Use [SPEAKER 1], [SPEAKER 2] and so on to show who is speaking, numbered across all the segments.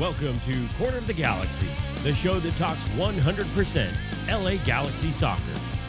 [SPEAKER 1] Welcome to Corner of the Galaxy, the show that talks 100% LA Galaxy soccer.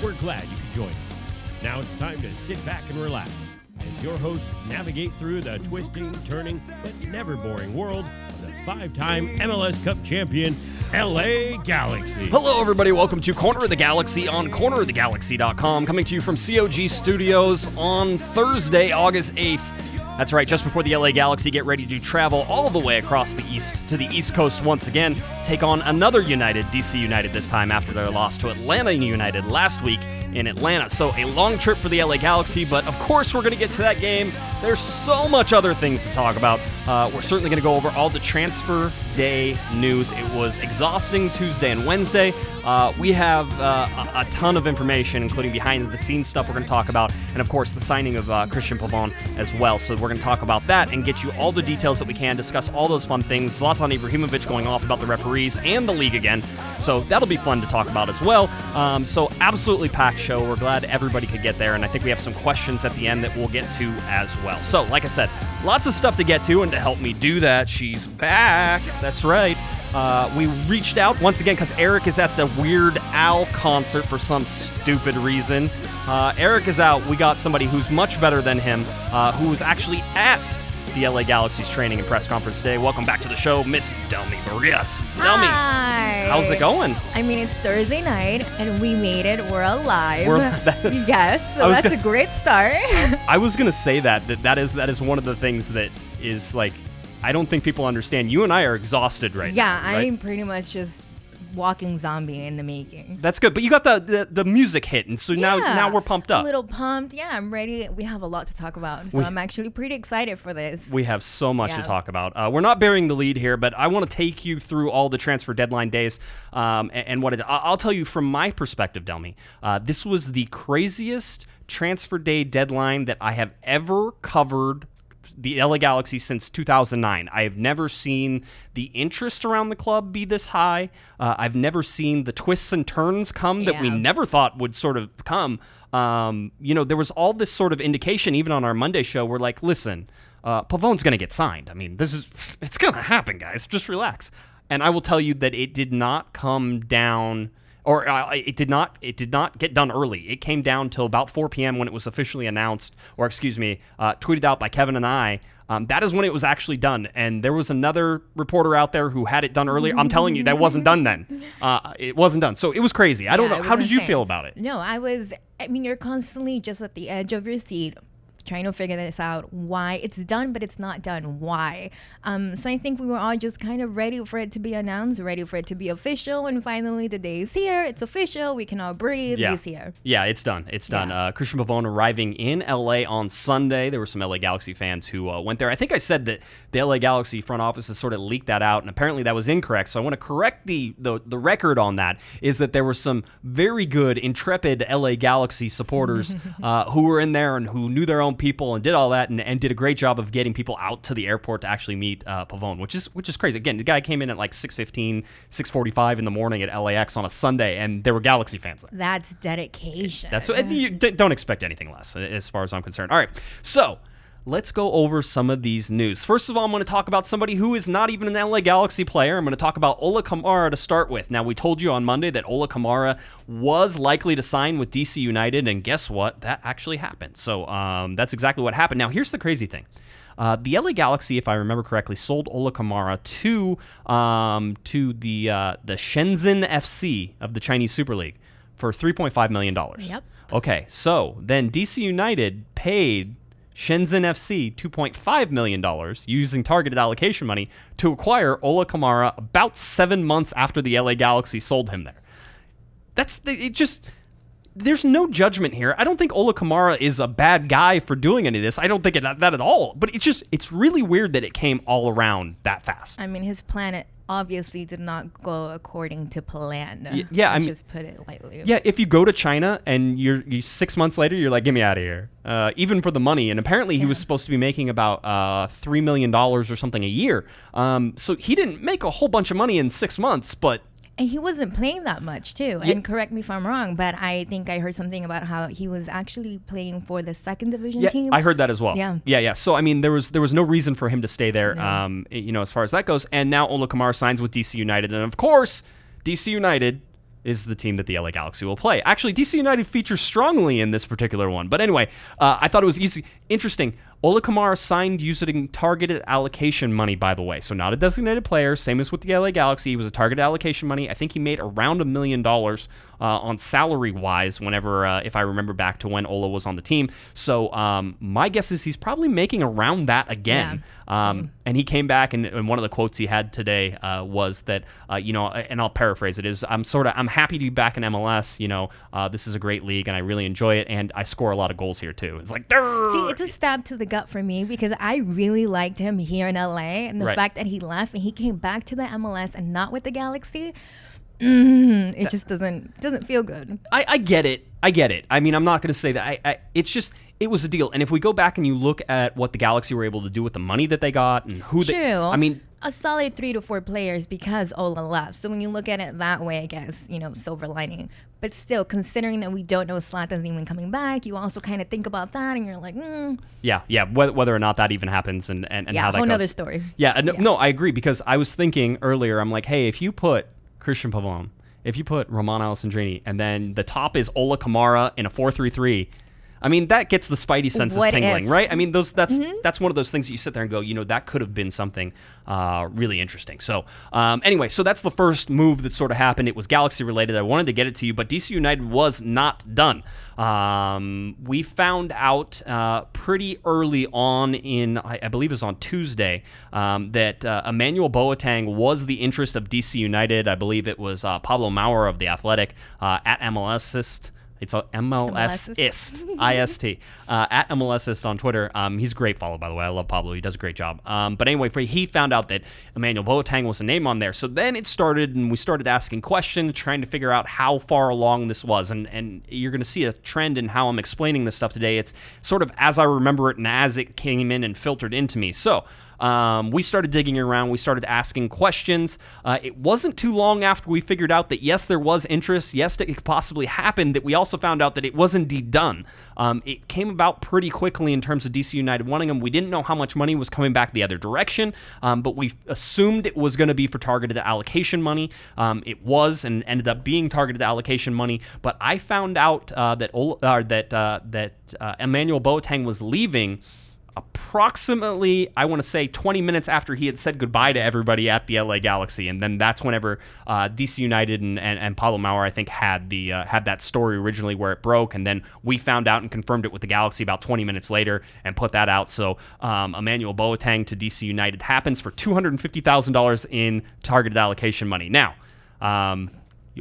[SPEAKER 1] We're glad you could join us. Now it's time to sit back and relax as your hosts navigate through the twisting, turning, but never boring world of the five time MLS Cup champion, LA Galaxy.
[SPEAKER 2] Hello, everybody. Welcome to Corner of the Galaxy on cornerofthegalaxy.com, coming to you from COG Studios on Thursday, August 8th. That's right, just before the LA Galaxy get ready to travel all the way across the east to the East Coast once again, take on another United, DC United this time after their loss to Atlanta United last week in Atlanta. So a long trip for the LA Galaxy, but of course we're going to get to that game. There's so much other things to talk about. Uh, we're certainly going to go over all the transfer day news. It was exhausting Tuesday and Wednesday. Uh, we have uh, a, ton of information, including behind the scenes stuff we're going to talk about, and of course the signing of uh, Cristian Pavón as well. So we're going to talk about that and get you all the details that we can, discuss all those fun things. Zlatan Ibrahimovic going off about the referees and the league again. So that'll be fun to talk about as well. Um, so absolutely packed show. We're glad everybody could get there, and I think we have some questions at the end that we'll get to as well. So, like I said, lots of stuff to get to, and to help me do that, she's back. That's right. Uh, we reached out once again because Eric is at the Weird Al concert for some stupid reason. Uh, Eric is out. We got somebody who's much better than him, uh, who was actually at the LA Galaxy's training and press conference today. Welcome back to the show, Miss Delmy Barrias. Delmy,
[SPEAKER 3] Hi.
[SPEAKER 2] how's it going?
[SPEAKER 3] I mean, it's Thursday night and we made it. We're alive.
[SPEAKER 2] We're-
[SPEAKER 3] yes,
[SPEAKER 2] I
[SPEAKER 3] so that's
[SPEAKER 2] gonna-
[SPEAKER 3] a great start.
[SPEAKER 2] I was gonna say that that that is that is one of the things that is like I don't think people understand. You and I are exhausted right
[SPEAKER 3] yeah,
[SPEAKER 2] now. right?
[SPEAKER 3] I'm pretty much just walking zombie in the making.
[SPEAKER 2] That's good, but you got the, the, the music hit, and so now
[SPEAKER 3] Yeah,
[SPEAKER 2] now we're pumped up.
[SPEAKER 3] A little pumped. Yeah, I'm ready. We have a lot to talk about, so
[SPEAKER 2] We-
[SPEAKER 3] I'm actually pretty excited for this.
[SPEAKER 2] We have so much to talk about. Uh, we're not bearing the lead here, but I want to take you through all the transfer deadline days um, and, and what it. I'll tell you from my perspective, Delmy. Uh, this was the craziest transfer day deadline that I have ever covered. The LA Galaxy since 2009. I have never seen the interest around the club be this high. Uh, I've never seen the twists and turns come that we never thought would sort of come. Um, you know, there was all this sort of indication, even on our Monday show. We're like, listen, uh, Pavón's going to get signed. I mean, this is it's going to happen, guys. Just relax. And I will tell you that it did not come down, or uh, it did not it did not get done early. It came down till about 4 p.m. when it was officially announced, or excuse me, uh, tweeted out by Kevin and I. Um, that is when it was actually done. And there was another reporter out there who had it done earlier. I'm telling you, that wasn't done then. Uh, it wasn't done. So it was crazy. I don't
[SPEAKER 3] Yeah,
[SPEAKER 2] know. How did you feel about it?
[SPEAKER 3] No, I was. I mean, you're constantly just at the edge of your seat, trying to figure this out. Why it's done, but it's not done. Why? Um, so I think we were all just kind of ready for it to be announced, ready for it to be official, and finally the day is here. It's official. We can all breathe.
[SPEAKER 2] Yeah.
[SPEAKER 3] He's here.
[SPEAKER 2] Yeah, it's done. It's done.
[SPEAKER 3] Yeah.
[SPEAKER 2] Uh, Cristian Pavón arriving in LA on Sunday. There were some LA Galaxy fans who uh, went there. I think I said that the LA Galaxy front office has sort of leaked that out, and apparently that was incorrect. So I want to correct the, the the record on that. Is that there were some very good, intrepid LA Galaxy supporters uh, who were in there and who knew their own people and did all that and, and did a great job of getting people out to the airport to actually meet uh, Pavón, which is which is crazy. Again, the guy came in at like 6:15, 6:45 in the morning at LAX on a Sunday, and there were Galaxy fans there.
[SPEAKER 3] That's dedication.
[SPEAKER 2] That's what you don't expect anything less, as far as I'm concerned. All right, so let's go over some of these news. First of all, I'm going to talk about somebody who is not even an LA Galaxy player. I'm going to talk about Ola Kamara to start with. Now, we told you on Monday that Ola Kamara was likely to sign with DC United, and guess what? That actually happened. So um, that's exactly what happened. Now, here's the crazy thing. Uh, the LA Galaxy, if I remember correctly, sold Ola Kamara to um, to the uh, the Shenzhen FC of the Chinese Super League for 3.5 million dollars.
[SPEAKER 3] Yep.
[SPEAKER 2] Okay, so then DC United paid Shenzhen FC 2.5 million dollars using targeted allocation money to acquire Ola Kamara about seven months after the LA Galaxy sold him there. That's it. Just there's no judgment here. I don't think Ola Kamara is a bad guy for doing any of this. I don't think it, that at all. But it's just it's really weird that it came all around that fast.
[SPEAKER 3] I mean, his planet obviously did not go according to plan.
[SPEAKER 2] Y- yeah, I mean-
[SPEAKER 3] just put it lightly.
[SPEAKER 2] Yeah, if you go to China and you're you six months later, you're like, get me out of here. Uh, even for the money, and apparently he was supposed to be making about uh, three million dollars or something a year. Um, so he didn't make a whole bunch of money in six months, but
[SPEAKER 3] And he wasn't playing that much too.
[SPEAKER 2] Yeah.
[SPEAKER 3] And correct me if I'm wrong, but I think I heard something about how he was actually playing for the second division
[SPEAKER 2] Yeah,
[SPEAKER 3] team.
[SPEAKER 2] I heard that as well.
[SPEAKER 3] Yeah.
[SPEAKER 2] yeah, yeah. So I mean, there was there was no reason for him to stay there.
[SPEAKER 3] No.
[SPEAKER 2] Um, you know, as far as that goes. And now Ola Kamara signs with DC United, and of course, DC United is the team that the LA Galaxy will play. Actually, DC United features strongly in this particular one. But anyway, uh, I thought it was easy, interesting. Ola Kamara signed using targeted allocation money, by the way. So not a designated player, same as with the LA Galaxy. He was a targeted allocation money. I think he made around a million dollars uh, on salary wise. Whenever, uh, if I remember back to when Ola was on the team. So um, my guess is he's probably making around that again.
[SPEAKER 3] Yeah,
[SPEAKER 2] um, and he came back, and, and one of the quotes he had today uh, was that, uh, you know, and I'll paraphrase it: is I'm sort of I'm happy to be back in MLS. You know, uh, this is a great league, and I really enjoy it, and I score a lot of goals here too. It's like, "Durr!"
[SPEAKER 3] See, it's a stab to the gut for me because I really liked him here in LA, and the
[SPEAKER 2] Right.
[SPEAKER 3] fact that he left and he came back to the MLS and not with the Galaxy, mm, it just doesn't doesn't feel good.
[SPEAKER 2] I, I get it. I get it. I mean, I'm not going to say that. I, I, it's just, it was a deal. And if we go back and you look at what the Galaxy were able to do with the money that they got and who
[SPEAKER 3] True.
[SPEAKER 2] they, I mean,
[SPEAKER 3] a solid three to four players because Ola left. So when you look at it that way, I guess you know silver lining. But still, considering that we don't know Zlatan's even coming back, you also kind of think about that, and you're like, mm,
[SPEAKER 2] yeah, yeah, whether, whether or not that even happens and, and, and
[SPEAKER 3] yeah,
[SPEAKER 2] how that
[SPEAKER 3] whole
[SPEAKER 2] goes.
[SPEAKER 3] story.
[SPEAKER 2] Yeah, no,
[SPEAKER 3] Yeah.
[SPEAKER 2] no, I agree because I was thinking earlier, I'm like, hey, if you put Cristian Pavón, if you put Romain Alessandrini, and then the top is Ola Kamara in a 4-3-3, I mean, that gets the spidey senses
[SPEAKER 3] What
[SPEAKER 2] tingling,
[SPEAKER 3] if? Mm-hmm.
[SPEAKER 2] right? I mean, those that's that's one of those things that you sit there and go, you know, that could have been something uh, really interesting. So, um, anyway, so that's the first move that sort of happened. It was Galaxy related. I wanted to get it to you, but DC United was not done. Um, we found out uh, pretty early on in, I, I believe it was on Tuesday, um, that uh, Emmanuel Boateng was the interest of DC United. I believe it was uh, Pablo Maurer of the Athletic uh, at MLSist. It's a MLS ist, uh, at MLSist on Twitter. Um, he's a great follow, by the way. I love Pablo. He does a great job. Um, but anyway, he found out that Emmanuel Boateng was a name on there. So then it started, and we started asking questions, trying to figure out how far along this was. And and you're going to see a trend in how I'm explaining this stuff today. It's sort of as I remember it and as it came in and filtered into me. So. Um, we started digging around. We started asking questions. Uh, it wasn't too long after we figured out that yes, there was interest. Yes, it could possibly happen. That we also found out that it was indeed done. Um, it came about pretty quickly in terms of DC United wanting him. We didn't know how much money was coming back the other direction, um, but we assumed it was going to be for targeted allocation money. Um, it was and ended up being targeted allocation money. But I found out uh, that uh, that uh, that uh, Emmanuel Boateng was leaving approximately, I want to say, 20 minutes after he had said goodbye to everybody at the LA Galaxy, and then that's whenever uh, DC United and, and, and Pablo Maurer, I think, had the uh, had that story originally where it broke, and then we found out and confirmed it with the Galaxy about 20 minutes later and put that out. So um, Emmanuel Boateng to DC United happens for $250,000 in targeted allocation money. Now. Um,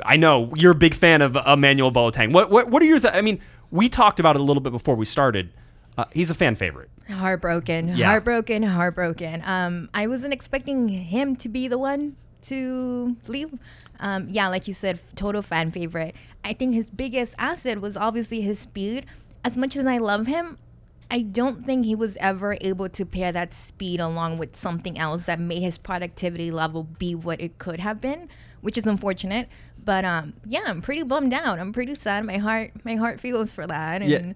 [SPEAKER 2] I know you're a big fan of Emmanuel Boateng. What what what are your? Th- I mean, we talked about it a little bit before we started. Uh, he's a fan favorite.
[SPEAKER 3] Heartbroken,
[SPEAKER 2] Yeah.
[SPEAKER 3] heartbroken, heartbroken. Um, I wasn't expecting him to be the one to leave. Um, yeah, like you said, total fan favorite. I think his biggest asset was obviously his speed. As much as I love him, I don't think he was ever able to pair that speed along with something else that made his productivity level be what it could have been, which is unfortunate. But um, yeah, I'm pretty bummed out. I'm pretty sad. My heart, my heart feels for that. And
[SPEAKER 2] Yeah.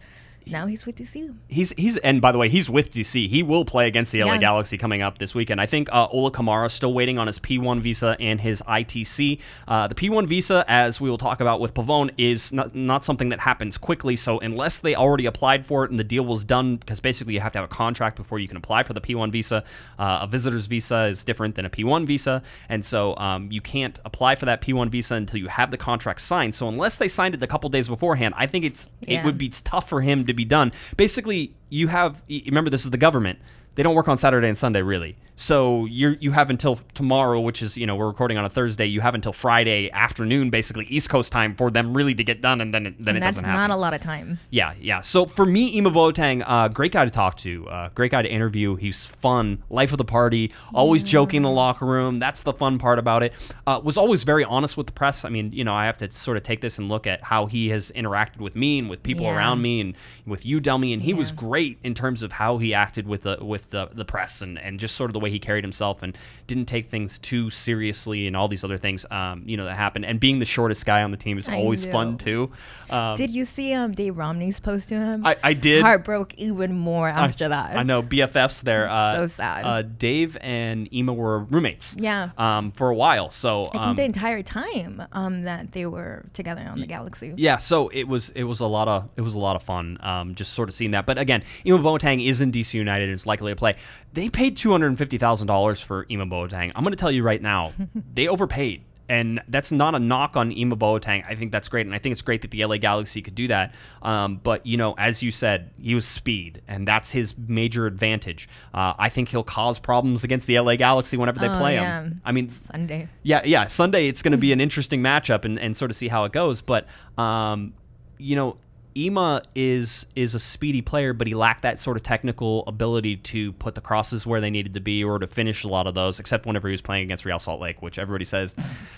[SPEAKER 3] Now he's with DC.
[SPEAKER 2] He's he's and by the way, he's with DC. He will play against the LA
[SPEAKER 3] Yeah.
[SPEAKER 2] Galaxy coming up this weekend. I think uh, Ola Kamara is still waiting on his P1 visa and his ITC. Uh, the P1 visa, as we will talk about with Pavón, is not, not something that happens quickly. So unless they already applied for it and the deal was done, because basically you have to have a contract before you can apply for the P1 visa. Uh, a visitor's visa is different than a P1 visa, and so um, you can't apply for that P1 visa until you have the contract signed. So unless they signed it a couple days beforehand, I think it's it would be tough for him to be done. Basically, you have remember this is the government. They don't work on Saturday and Sunday really. So you you have until tomorrow, which is you know we're recording on a Thursday. You have until Friday afternoon, basically East Coast time, for them really to get done, and then it, then
[SPEAKER 3] and
[SPEAKER 2] it doesn't happen.
[SPEAKER 3] not a lot of time.
[SPEAKER 2] Yeah, yeah. So for me, Ema Boateng, uh, great guy to talk to, uh, great guy to interview. He's fun, life of the party, always joking in the locker room. That's the fun part about it. Uh, was always very honest with the press. I mean, you know, I have to sort of take this and look at how he has interacted with me and with people
[SPEAKER 3] Yeah.
[SPEAKER 2] around me and with you, Delmy, and he was great in terms of how he acted with the with with the the press and and just sort of the way he carried himself and didn't take things too seriously and all these other things, um, you know, that happened. And being the shortest guy on the team is
[SPEAKER 3] I
[SPEAKER 2] always fun too. Um,
[SPEAKER 3] Did you see um Dave Romney's post to him?
[SPEAKER 2] I, I did.
[SPEAKER 3] Heart broke even more
[SPEAKER 2] I-
[SPEAKER 3] after that.
[SPEAKER 2] I know BFFs there. Uh,
[SPEAKER 3] So sad.
[SPEAKER 2] Uh, Dave and Ema were roommates.
[SPEAKER 3] Yeah.
[SPEAKER 2] Um, for a while. So
[SPEAKER 3] I think
[SPEAKER 2] um,
[SPEAKER 3] the entire time um that they were together on the Galaxy.
[SPEAKER 2] yeah, so it was it was a lot of it was a lot of fun, um, just sort of seeing that. But again, Ema Boateng is in DC United, is likely to play. They paid two hundred and fifty thousand dollars for Ema Boateng. I'm going to tell you right now, they overpaid, and that's not a knock on Ema Boateng. I think that's great, and I think it's great that the LA Galaxy could do that. Um, but you know, as you said, he was speed, and that's his major advantage. Uh, I think he'll cause problems against the LA Galaxy whenever they
[SPEAKER 3] Oh,
[SPEAKER 2] play
[SPEAKER 3] yeah.
[SPEAKER 2] him. I mean,
[SPEAKER 3] Sunday.
[SPEAKER 2] yeah, yeah. Sunday it's going to be an interesting matchup and, and sort of see how it goes. But um, you know, Ema is is a speedy player, but he lacked that sort of technical ability to put the crosses where they needed to be or to finish a lot of those. Except whenever he was playing against Real Salt Lake, which everybody says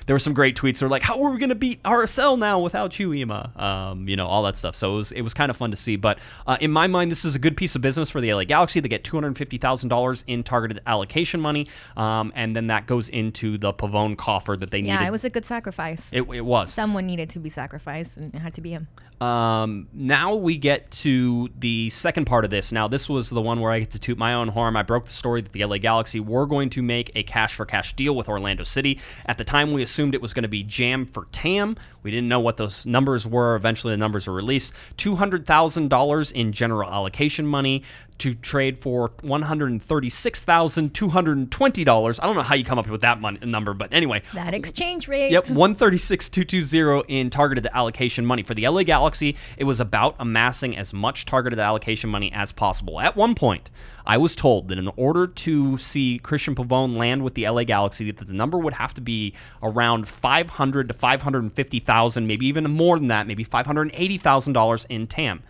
[SPEAKER 2] there were some great tweets. They're like, "How are we going to beat RSL now without you, Ema?" Um, you know, all that stuff. So it was it was kind of fun to see. But uh, in my mind, this is a good piece of business for the LA Galaxy. They get two hundred fifty thousand dollars in targeted allocation money, um, and then that goes into the Pavón coffer that they needed.
[SPEAKER 3] Yeah, it was a good sacrifice.
[SPEAKER 2] It, it was.
[SPEAKER 3] Someone needed to be sacrificed, and it had to be him.
[SPEAKER 2] Um, now we get to the second part of this. Now, this was the one where I get to toot my own horn. I broke the story that the LA Galaxy were going to make a cash for cash deal with Orlando City. At the time, we assumed it was going to be GAM for Tam. We didn't know what those numbers were. Eventually, the numbers were released. $200,000 in general allocation money to trade for $136,220. I don't know how you come up with that mon- number, but anyway.
[SPEAKER 3] That exchange rate.
[SPEAKER 2] Yep, 136,220 in targeted allocation money. For the LA Galaxy, it was about amassing as much targeted allocation money as possible. At one point, I was told that in order to see Cristian Pavón land with the LA Galaxy, that the number would have to be around 500 to 550,000, maybe even more than that, maybe $580,000 in TAM.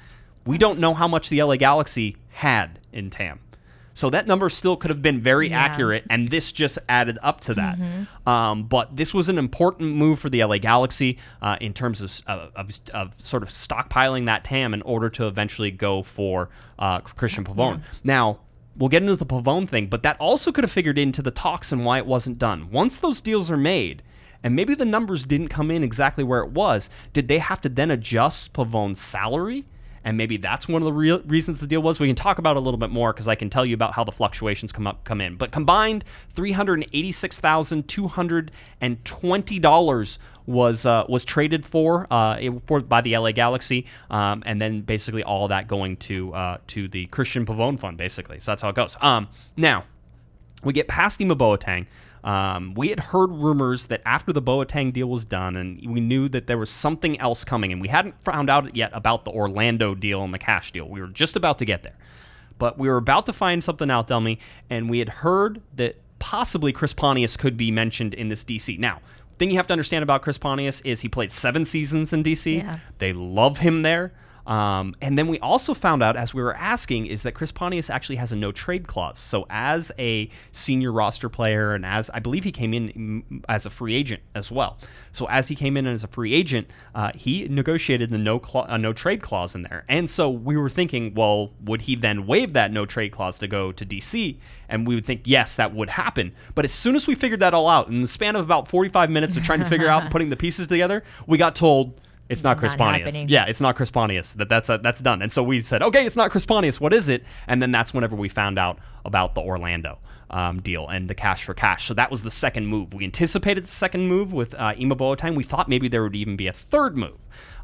[SPEAKER 2] We don't know how much the LA Galaxy had in TAM. So that number still could have been very
[SPEAKER 3] Yeah.
[SPEAKER 2] accurate, and this just added up to that. Um, but this was an important move for the LA Galaxy uh, in terms of, of, of, of sort of stockpiling that TAM in order to eventually go for uh, Cristian Pavón. Now, we'll get into the Pavón thing, but that also could have figured into the talks and why it wasn't done. Once those deals are made, and maybe the numbers didn't come in exactly where it was, did they have to then adjust Pavón's salary? And maybe that's one of the real reasons the deal was. We can talk about it a little bit more because I can tell you about how the fluctuations come up come in. But combined, three hundred eighty six thousand two hundred and twenty dollars was uh, was traded for uh, for by the LA Galaxy, um, and then basically all that going to uh, to the Cristian Pavón Fund, basically. So that's how it goes. Um, now we get past Ema Boateng. Um, we had heard rumors that after the Boateng deal was done, and we knew that there was something else coming, and we hadn't found out yet about the Orlando deal and the cash deal. We were just about to get there, but we were about to find something out, Delmy, and we had heard that possibly Chris Pontius could be mentioned in this DC. Now, thing you have to understand about Chris Pontius is he played seven seasons in DC.
[SPEAKER 3] Yeah.
[SPEAKER 2] They love him there. Um, and then we also found out, as we were asking, is that Chris Pontius actually has a no trade clause. So, as a senior roster player, and as I believe he came in mm, as a free agent as well. So, as he came in as a free agent, uh, he negotiated the no cla- a no trade clause in there. And so we were thinking, well, would he then waive that no trade clause to go to DC? And we would think, yes, that would happen. But as soon as we figured that all out, in the span of about 45 minutes of trying to figure out and putting the pieces together, we got told. It's not Chris
[SPEAKER 3] Not
[SPEAKER 2] Pontius.
[SPEAKER 3] happening.
[SPEAKER 2] Yeah, it's not Chris Pontius. That that's uh, that's done. And so we said, okay, it's not Chris Pontius. What is it? And then that's whenever we found out about the Orlando um, deal and the cash for cash. So that was the second move. We anticipated the second move with uh, Ema Boateng. We thought maybe there would even be a third move.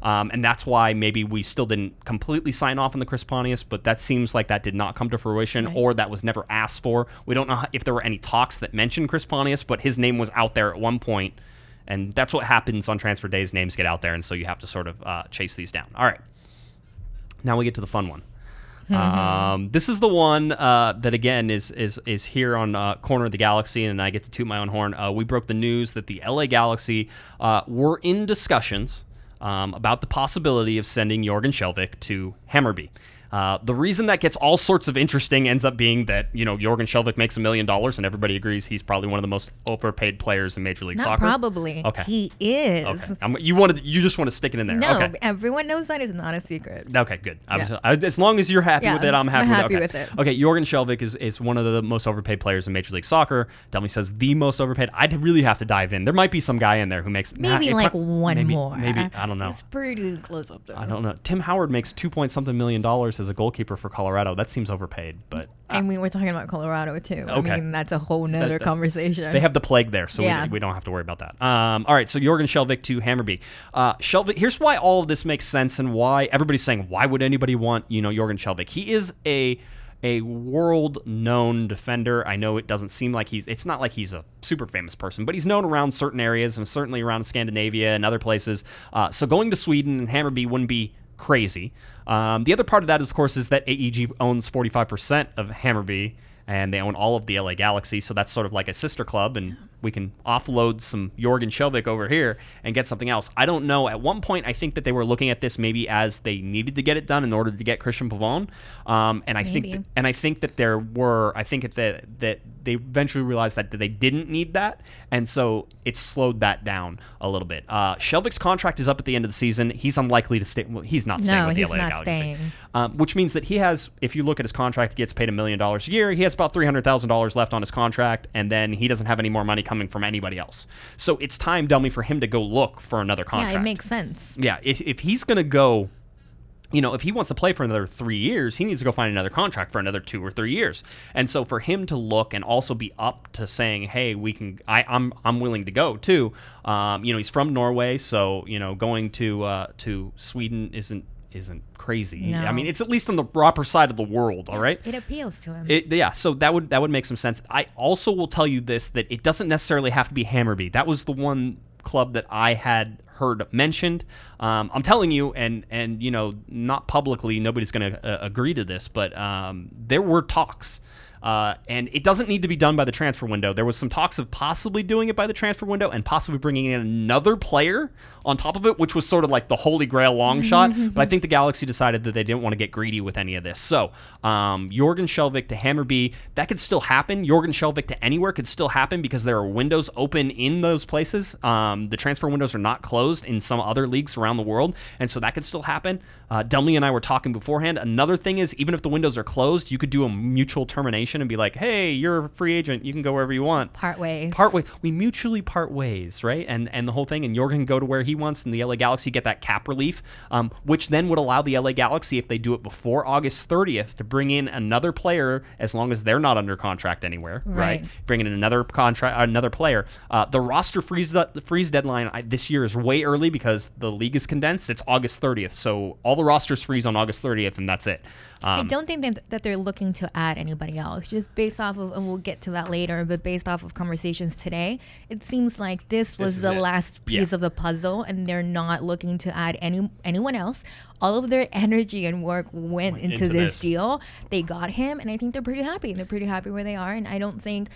[SPEAKER 2] Um, and that's why maybe we still didn't completely sign off on the Chris Pontius, but that seems like that did not come to fruition
[SPEAKER 3] Right.
[SPEAKER 2] or that was never asked for. We don't know if there were any talks that mentioned Chris Pontius, but his name was out there at one point, and that's what happens on transfer days. Names get out there, and so you have to sort of uh, chase these down. All right. Now we get to the fun one. Um, this is the one uh, that again is is is here on uh, corner of the galaxy, and I get to toot my own horn. Uh, we broke the news that the LA Galaxy uh, were in discussions um, about the possibility of sending Jorgen Skjelvik to Hammarby. Uh, the reason that gets all sorts of interesting ends up being that you know Jorgen Skjelvik makes a million dollars, and everybody agrees he's probably one of the most overpaid players in Major League
[SPEAKER 3] Not
[SPEAKER 2] Soccer.
[SPEAKER 3] probably.
[SPEAKER 2] Okay.
[SPEAKER 3] He is.
[SPEAKER 2] Okay. I'm, you wanted you just want to stick it in there.
[SPEAKER 3] No,
[SPEAKER 2] Okay.
[SPEAKER 3] everyone knows that is not a secret.
[SPEAKER 2] Okay, good.
[SPEAKER 3] Yeah.
[SPEAKER 2] I, as long as you're happy
[SPEAKER 3] Yeah,
[SPEAKER 2] with it, I'm
[SPEAKER 3] I'm
[SPEAKER 2] happy,
[SPEAKER 3] happy
[SPEAKER 2] with, it.
[SPEAKER 3] with
[SPEAKER 2] okay.
[SPEAKER 3] it.
[SPEAKER 2] Okay, Jorgen Skjelvik is, is one of the most overpaid players in Major League Soccer. Delmy says the most overpaid. I'd really have to dive in. There might be some guy in there who makes
[SPEAKER 3] Maybe like
[SPEAKER 2] pro-
[SPEAKER 3] one
[SPEAKER 2] maybe,
[SPEAKER 3] more.
[SPEAKER 2] Maybe I don't know.
[SPEAKER 3] It's pretty close up there.
[SPEAKER 2] I don't know. Tim Howard makes two point something million dollars as a goalkeeper for Colorado. That seems overpaid, but
[SPEAKER 3] I mean, we're talking about Colorado too.
[SPEAKER 2] Okay.
[SPEAKER 3] I mean, that's a whole nother
[SPEAKER 2] that's-
[SPEAKER 3] conversation.
[SPEAKER 2] They have the plague there, so
[SPEAKER 3] Yeah.
[SPEAKER 2] we, we don't have to worry about that. Um, all right, so Jorgen Skjelvik to Hammarby. Uh, Skjelvik, here's why all of this makes sense and why everybody's saying, why would anybody want, you know, Jorgen Skjelvik? He is a a world-known defender. I know it doesn't seem like he's it's not like he's a super famous person, but he's known around certain areas and certainly around Scandinavia and other places. Uh, so going to Sweden and Hammarby wouldn't be crazy. Um, the other part of that, of course, is that AEG owns 45% of Hammarby and they own all of the LA Galaxy, so that's sort of like a sister club, and we can offload some Jorgen Skjelvik over here and get something else. I don't know. At one point, I think that they were looking at this maybe as they needed to get it done in order to get Christian Pavone, um, and I think
[SPEAKER 3] Maybe.
[SPEAKER 2] that, and I think that there were I think that that they eventually realized that they didn't need that, and so it slowed that down a little bit. Uh, Skjelvik's contract is up at the end of the season. He's unlikely to stay. Well, he's not staying
[SPEAKER 3] No,
[SPEAKER 2] with the
[SPEAKER 3] he's
[SPEAKER 2] LA
[SPEAKER 3] not
[SPEAKER 2] Galaxy
[SPEAKER 3] staying.
[SPEAKER 2] um, which means that he has, if you look at his contract, he gets paid a million dollars a year. He has about three hundred thousand dollars left on his contract, and then he doesn't have any more money coming from anybody else. So it's time, Dummy, for him to go look for another contract.
[SPEAKER 3] yeah, it makes sense.
[SPEAKER 2] Yeah, if, if he's gonna go, you know, if he wants to play for another three years, he needs to go find another contract for another two or three years. And so for him to look and also be up to saying, "Hey, we can," I, I'm I'm willing to go too. Um, you know, he's from Norway, so you know, going to uh, to Sweden isn't isn't crazy. I mean, it's at least on the proper side of the world. All right.
[SPEAKER 3] It appeals to him.
[SPEAKER 2] It, yeah, so that would that would make some sense. I also will tell you this that it doesn't necessarily have to be Hammarby. That was the one club that I had heard mentioned. Um, I'm telling you, and and you know, not publicly, nobody's going to uh, agree to this, but um, there were talks. Uh, and it doesn't need to be done by the transfer window. There was some talks of possibly doing it by the transfer window and possibly bringing in another player on top of it, which was sort of like the holy grail long shot. But I think the Galaxy decided that they didn't want to get greedy with any of this. So um, Jorgen Skjelvik to Hammarby, that could still happen. Jorgen Skjelvik to anywhere could still happen because there are windows open in those places. Um, the transfer windows are not closed in some other leagues around the world, and so that could still happen. Uh, Delmy and I were talking beforehand. Another thing is, even if the windows are closed, you could do a mutual termination and be like, "Hey, you're a free agent. You can go wherever you want."
[SPEAKER 3] part ways.
[SPEAKER 2] part ways. We mutually part ways, right? And and the whole thing. And Jorgen go to where he wants, and the LA Galaxy get that cap relief, um, which then would allow the LA Galaxy, if they do it before August 30th, to bring in another player as long as they're not under contract anywhere, right?
[SPEAKER 3] Right.
[SPEAKER 2] Bring in another contract, another player. Uh, the roster freeze the freeze deadline I, this year is way early because the league is condensed. It's August 30th, so all the rosters freeze on August 30th, and that's it.
[SPEAKER 3] I
[SPEAKER 2] Um,
[SPEAKER 3] don't think that, that they're looking to add anybody else. Just based off of, and we'll get to that later, but based off of conversations today, it seems like this was
[SPEAKER 2] is
[SPEAKER 3] the
[SPEAKER 2] it.
[SPEAKER 3] last piece
[SPEAKER 2] Yeah.
[SPEAKER 3] of the puzzle, and they're not looking to add any anyone else. All of their energy and work went into,
[SPEAKER 2] into
[SPEAKER 3] this,
[SPEAKER 2] this.
[SPEAKER 3] deal. They got him, and I think they're pretty happy. They're pretty happy where they are, and I don't think,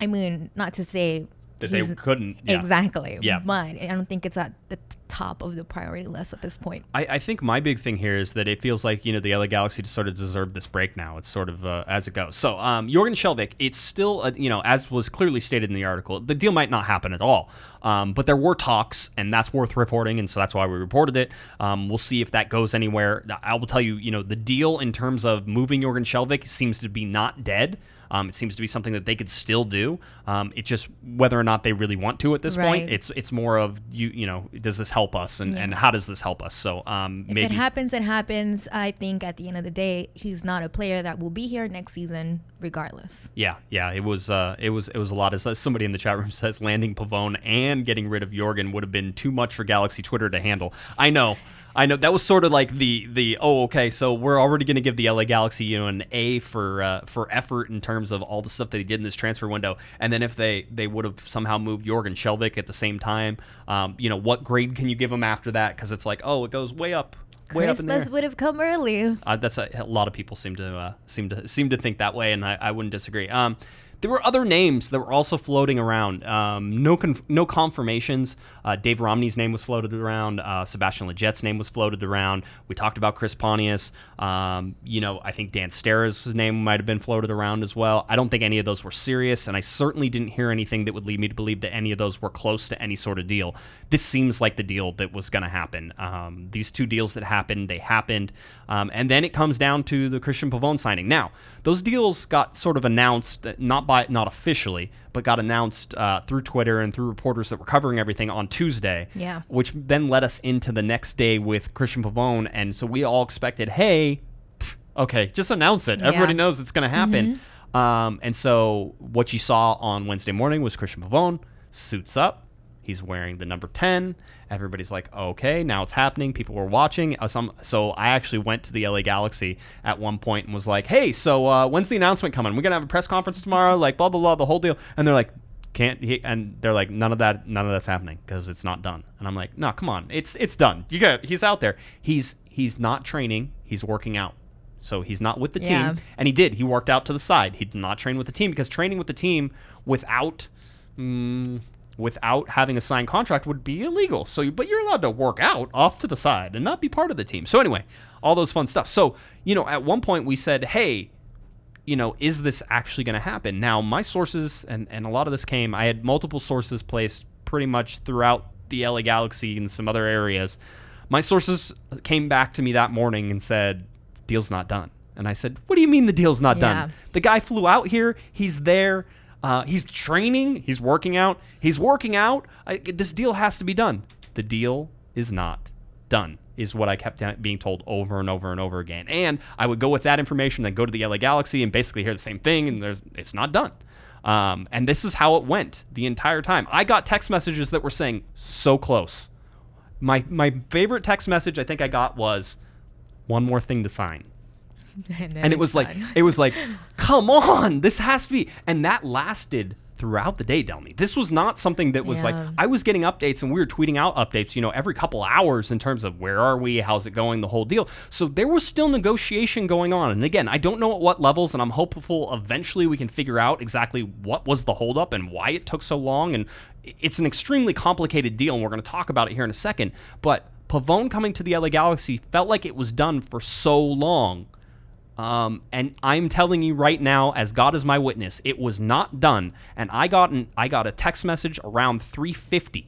[SPEAKER 3] I mean, not to say
[SPEAKER 2] that they couldn't. Yeah.
[SPEAKER 3] exactly,
[SPEAKER 2] Yeah.
[SPEAKER 3] but I don't think it's at the top of the priority list at this point.
[SPEAKER 2] I, I think my big thing here is that it feels like you know the LA Galaxy just sort of deserved this break now. It's sort of uh, as it goes. So um, Jorgen Skjelvik, it's still uh, you know as was clearly stated in the article, the deal might not happen at all. Um, but there were talks, and that's worth reporting, and so that's why we reported it. Um, we'll see if that goes anywhere. I will tell you, you know, the deal in terms of moving Jorgen Skjelvik seems to be not dead. Um, it seems to be something that they could still do. Um, it just whether or not they really want to at this point. It's it's more of you you know does this help us and, and how does this help us? So um,
[SPEAKER 3] If
[SPEAKER 2] maybe
[SPEAKER 3] it happens, it happens. I think at the end of the day, he's not a player that will be here next season, regardless.
[SPEAKER 2] yeah yeah it was uh, it was it was a lot. As somebody in the chat room says, landing Pavón and getting rid of Jorgen would have been too much for Galaxy Twitter to handle. I know. I know that was sort of like the the oh okay so we're already going to give the LA Galaxy you know an A for uh, for effort in terms of all the stuff that they did in this transfer window and then if they they would have somehow moved Jorgen Skjelvik at the same time um, you know what grade can you give them after that because it's like oh it goes way up way up
[SPEAKER 3] Christmas would have come early.
[SPEAKER 2] uh, that's a, a lot of people seem to uh, seem to seem to think that way, and I, I wouldn't disagree. Um, There were other names that were also floating around. Um, no, conf- no confirmations. Uh, Dave Romney's name was floated around. Uh, Sebastian Lletget's name was floated around. We talked about Chris Pontius. Um, you know, I think Dan Steres's name might have been floated around as well. I don't think any of those were serious, and I certainly didn't hear anything that would lead me to believe that any of those were close to any sort of deal. This seems like the deal that was going to happen. Um, these two deals that happened, they happened, um, and then it comes down to the Cristian Pavón signing. Now, those deals got sort of announced, not by not officially, but got announced uh, through Twitter and through reporters that were covering everything on Tuesday.
[SPEAKER 3] Yeah.
[SPEAKER 2] Which then led us into the next day with Cristian Pavón, and so we all expected, hey, okay, just announce it. Everybody knows it's going to happen. Um, and so what you saw on Wednesday morning was Cristian Pavón suits up. He's wearing the number 10. Everybody's like, okay, now it's happening. People were watching. Uh, some, so I actually went to the LA Galaxy at one point and was like, hey, so uh, when's the announcement coming? We're going to have a press conference tomorrow, like blah, blah, blah, the whole deal. And they're like, can't he, and they're like none of that none of that's happening because it's not done and i'm like no come on it's it's done you got he's out there he's he's not training he's working out so he's not with the
[SPEAKER 3] Yeah.
[SPEAKER 2] team and he did he worked out to the side he did not train with the team because training with the team without mm, without having a signed contract would be illegal so but you're allowed to work out off to the side and not be part of the team so anyway all those fun stuff so you know at one point we said hey you know, is this actually going to happen? Now, my sources, and, and a lot of this came, I had multiple sources placed pretty much throughout the LA Galaxy and some other areas. My sources came back to me that morning and said, deal's not done. And I said, what do you mean the deal's not
[SPEAKER 3] Yeah.
[SPEAKER 2] done? The guy flew out here, he's there, uh, he's training, he's working out, he's working out. I, this deal has to be done. The deal is not done is what I kept being told over and over and over again. And I would go with that information, then go to the LA Galaxy and basically hear the same thing, and there's it's not done. Um, and this is how it went the entire time. I got text messages that were saying so close. My my favorite text message I think I got was one more thing to sign and it was like it was like come on this has to be and that lasted throughout the day delmy this was not something that was like i was getting updates and we were tweeting out updates you know every couple hours in terms of where are we? How's it going? the whole deal. So there was still negotiation going on. And again i don't know at what levels and i'm hopeful eventually we can figure out exactly what was the holdup and why it took so long. And it's an extremely complicated deal and we're going to talk about it here in a second. But pavone coming to the la galaxy felt like it was done for so long um, and I'm telling you right now, as God is my witness, it was not done. And I got an, I got a text message around 3:50,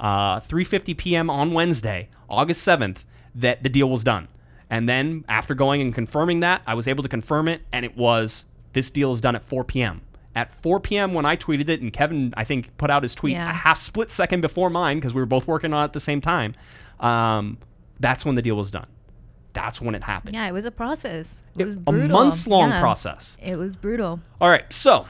[SPEAKER 2] uh, 3:50 p.m. on Wednesday, August 7th, that the deal was done. And then after going and confirming that, I was able to confirm it, and it was this deal is done at 4 p.m. At 4 p.m. when I tweeted it, and Kevin I think put out his tweet
[SPEAKER 3] Yeah.
[SPEAKER 2] a half split second before mine because we were both working on it at the same time. Um, that's when the deal was done. That's when it happened.
[SPEAKER 3] yeah, it was a process. It
[SPEAKER 2] It-
[SPEAKER 3] was
[SPEAKER 2] a months long
[SPEAKER 3] Yeah.
[SPEAKER 2] process.
[SPEAKER 3] It was brutal.
[SPEAKER 2] All right, so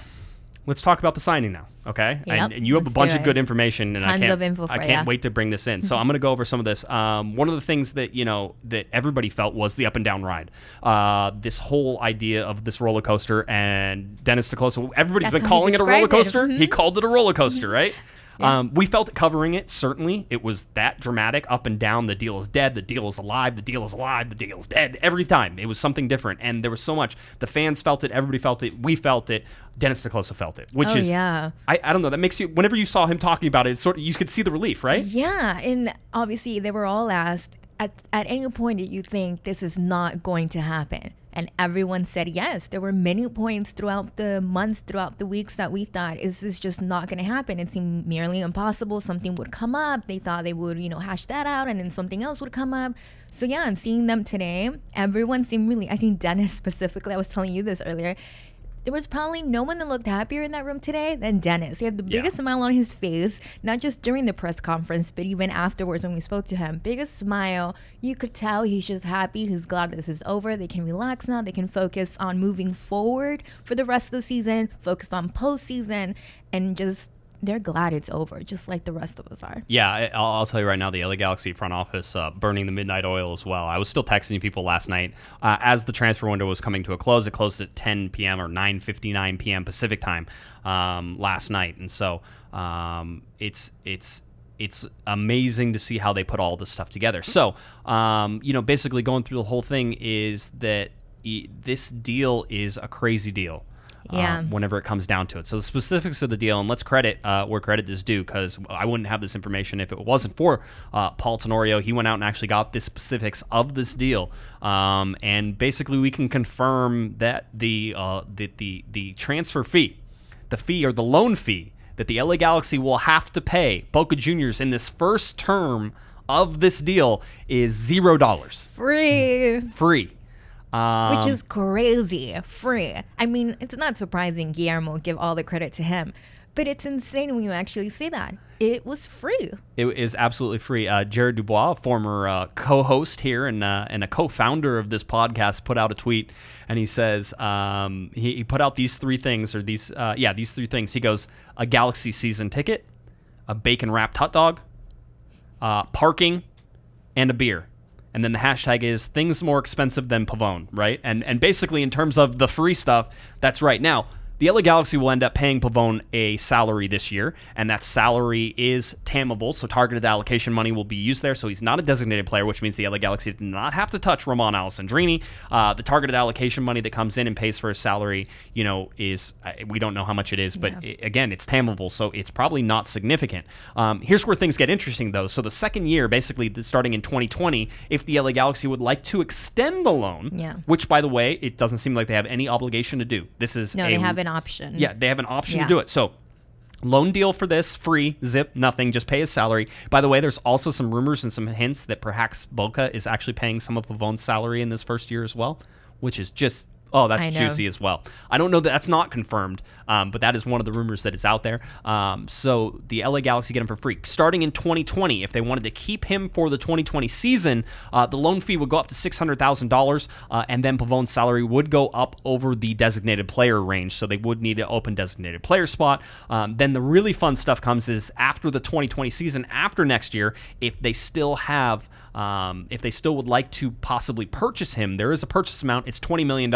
[SPEAKER 2] let's talk about the signing now, okay?
[SPEAKER 3] Yep,
[SPEAKER 2] and, and you have a bunch of good information, and I
[SPEAKER 3] Tons
[SPEAKER 2] can't,
[SPEAKER 3] of info
[SPEAKER 2] I can't wait to bring this in. So I'm going to go over some of this. Um, one of the things that you know that everybody felt was the up and down ride. Uh, this whole idea of this roller coaster, and Dennis te Kloese, everybody's
[SPEAKER 3] That's
[SPEAKER 2] been calling it a roller
[SPEAKER 3] described it.
[SPEAKER 2] coaster. He called it a roller coaster, right? Um, we felt it covering it. Certainly, it was that dramatic, up and down. The deal is dead. The deal is alive. The deal is alive. The deal is dead. Every time, it was something different, and there was so much. The fans felt it. Everybody felt it. We felt it. Dennis te Kloese felt it, which
[SPEAKER 3] oh
[SPEAKER 2] is
[SPEAKER 3] yeah.
[SPEAKER 2] I, I don't know. That makes you. Whenever you saw him talking about it, it's sort of you could see the relief, right?
[SPEAKER 3] Yeah, and obviously they were all asked at at any point did you think this is not going to happen? And everyone said yes. There were many points throughout the months, throughout the weeks that we thought this is just not going to happen. It seemed merely impossible. Something would come up. They thought they would, you know, hash that out, and then something else would come up. So yeah, and seeing them today, everyone seemed really. I think Dennis specifically. I was telling you this earlier. There was probably no one that looked happier in that room today than Dennis. He had the
[SPEAKER 2] Yeah.
[SPEAKER 3] biggest smile on his face, not just during the press conference, but even afterwards when we spoke to him. Biggest smile. You could tell he's just happy. He's glad this is over. They can relax now. They can focus on moving forward for the rest of the season, focus on postseason, and just they're glad it's over, just like the rest of us are.
[SPEAKER 2] Yeah, I'll, I'll tell you right now, the LA Galaxy front office uh, burning the midnight oil as well. I was still texting people last night uh, as the transfer window was coming to a close. It closed at 10 p.m. or 9:59 p.m. Pacific time um, last night, and so um, it's it's it's amazing to see how they put all this stuff together. So, um, you know, basically going through the whole thing is that this deal is a crazy deal.
[SPEAKER 3] Yeah.
[SPEAKER 2] um, whenever it comes down to it. So the specifics of the deal, and let's credit uh, where credit is due, because I wouldn't have this information if it wasn't for uh, Paul Tenorio. He went out and actually got the specifics of this deal, um, and basically we can confirm that the uh, the, the the transfer fee, the fee or the loan fee that the LA Galaxy will have to pay Boca Juniors in this first term of this deal is zero dollars,
[SPEAKER 3] Free.
[SPEAKER 2] free. Um,
[SPEAKER 3] Which is crazy. Free. I mean, it's not surprising Guillermo give all the credit to him, but it's insane when you actually see that. It was free.
[SPEAKER 2] It is absolutely free. Uh, Jared Dubois, former uh, co-host here and uh, and a co-founder of this podcast, put out a tweet, and he says um, he, he put out these three things, or these uh, yeah these three things. He goes a Galaxy season ticket, a bacon wrapped hot dog, uh, parking, and a beer. And then the hashtag is things more expensive than Pavón, right? And and basically in terms of the free stuff, that's right. Now the LA Galaxy will end up paying Pavón a salary this year, and that salary is tamable, so targeted allocation money will be used there. So he's not a designated player, which means the LA Galaxy did not have to touch Romain Alessandrini. Uh, the targeted allocation money that comes in and pays for his salary, you know, is uh, we don't know how much it is, but
[SPEAKER 3] Yeah.
[SPEAKER 2] i- again, it's tamable, so it's probably not significant. Um, here's where things get interesting, though. So the second year, basically starting in 2020, if the LA Galaxy would like to extend the loan,
[SPEAKER 3] Yeah.
[SPEAKER 2] which by the way, it doesn't seem like they have any obligation to do. This is
[SPEAKER 3] No,
[SPEAKER 2] a
[SPEAKER 3] they have an option.
[SPEAKER 2] yeah, they have an option
[SPEAKER 3] Yeah.
[SPEAKER 2] to do it. So, loan deal for this, free, zip, nothing, just pay his salary. By the way, there's also some rumors and some hints that perhaps Boca is actually paying some of Pavón's salary in this first year as well, which is just. Oh, that's juicy as well. I don't know that that's not confirmed, um, but that is one of the rumors that is out there. Um, so the LA Galaxy get him for free. Starting in 2020, if they wanted to keep him for the 2020 season, uh, the loan fee would go up to $600,000, uh, and then Pavón's salary would go up over the designated player range. So they would need an open designated player spot. Um, then the really fun stuff comes is after the 2020 season, after next year, if they still have um, if they still would like to possibly purchase him, there is a purchase amount. It's $20 million.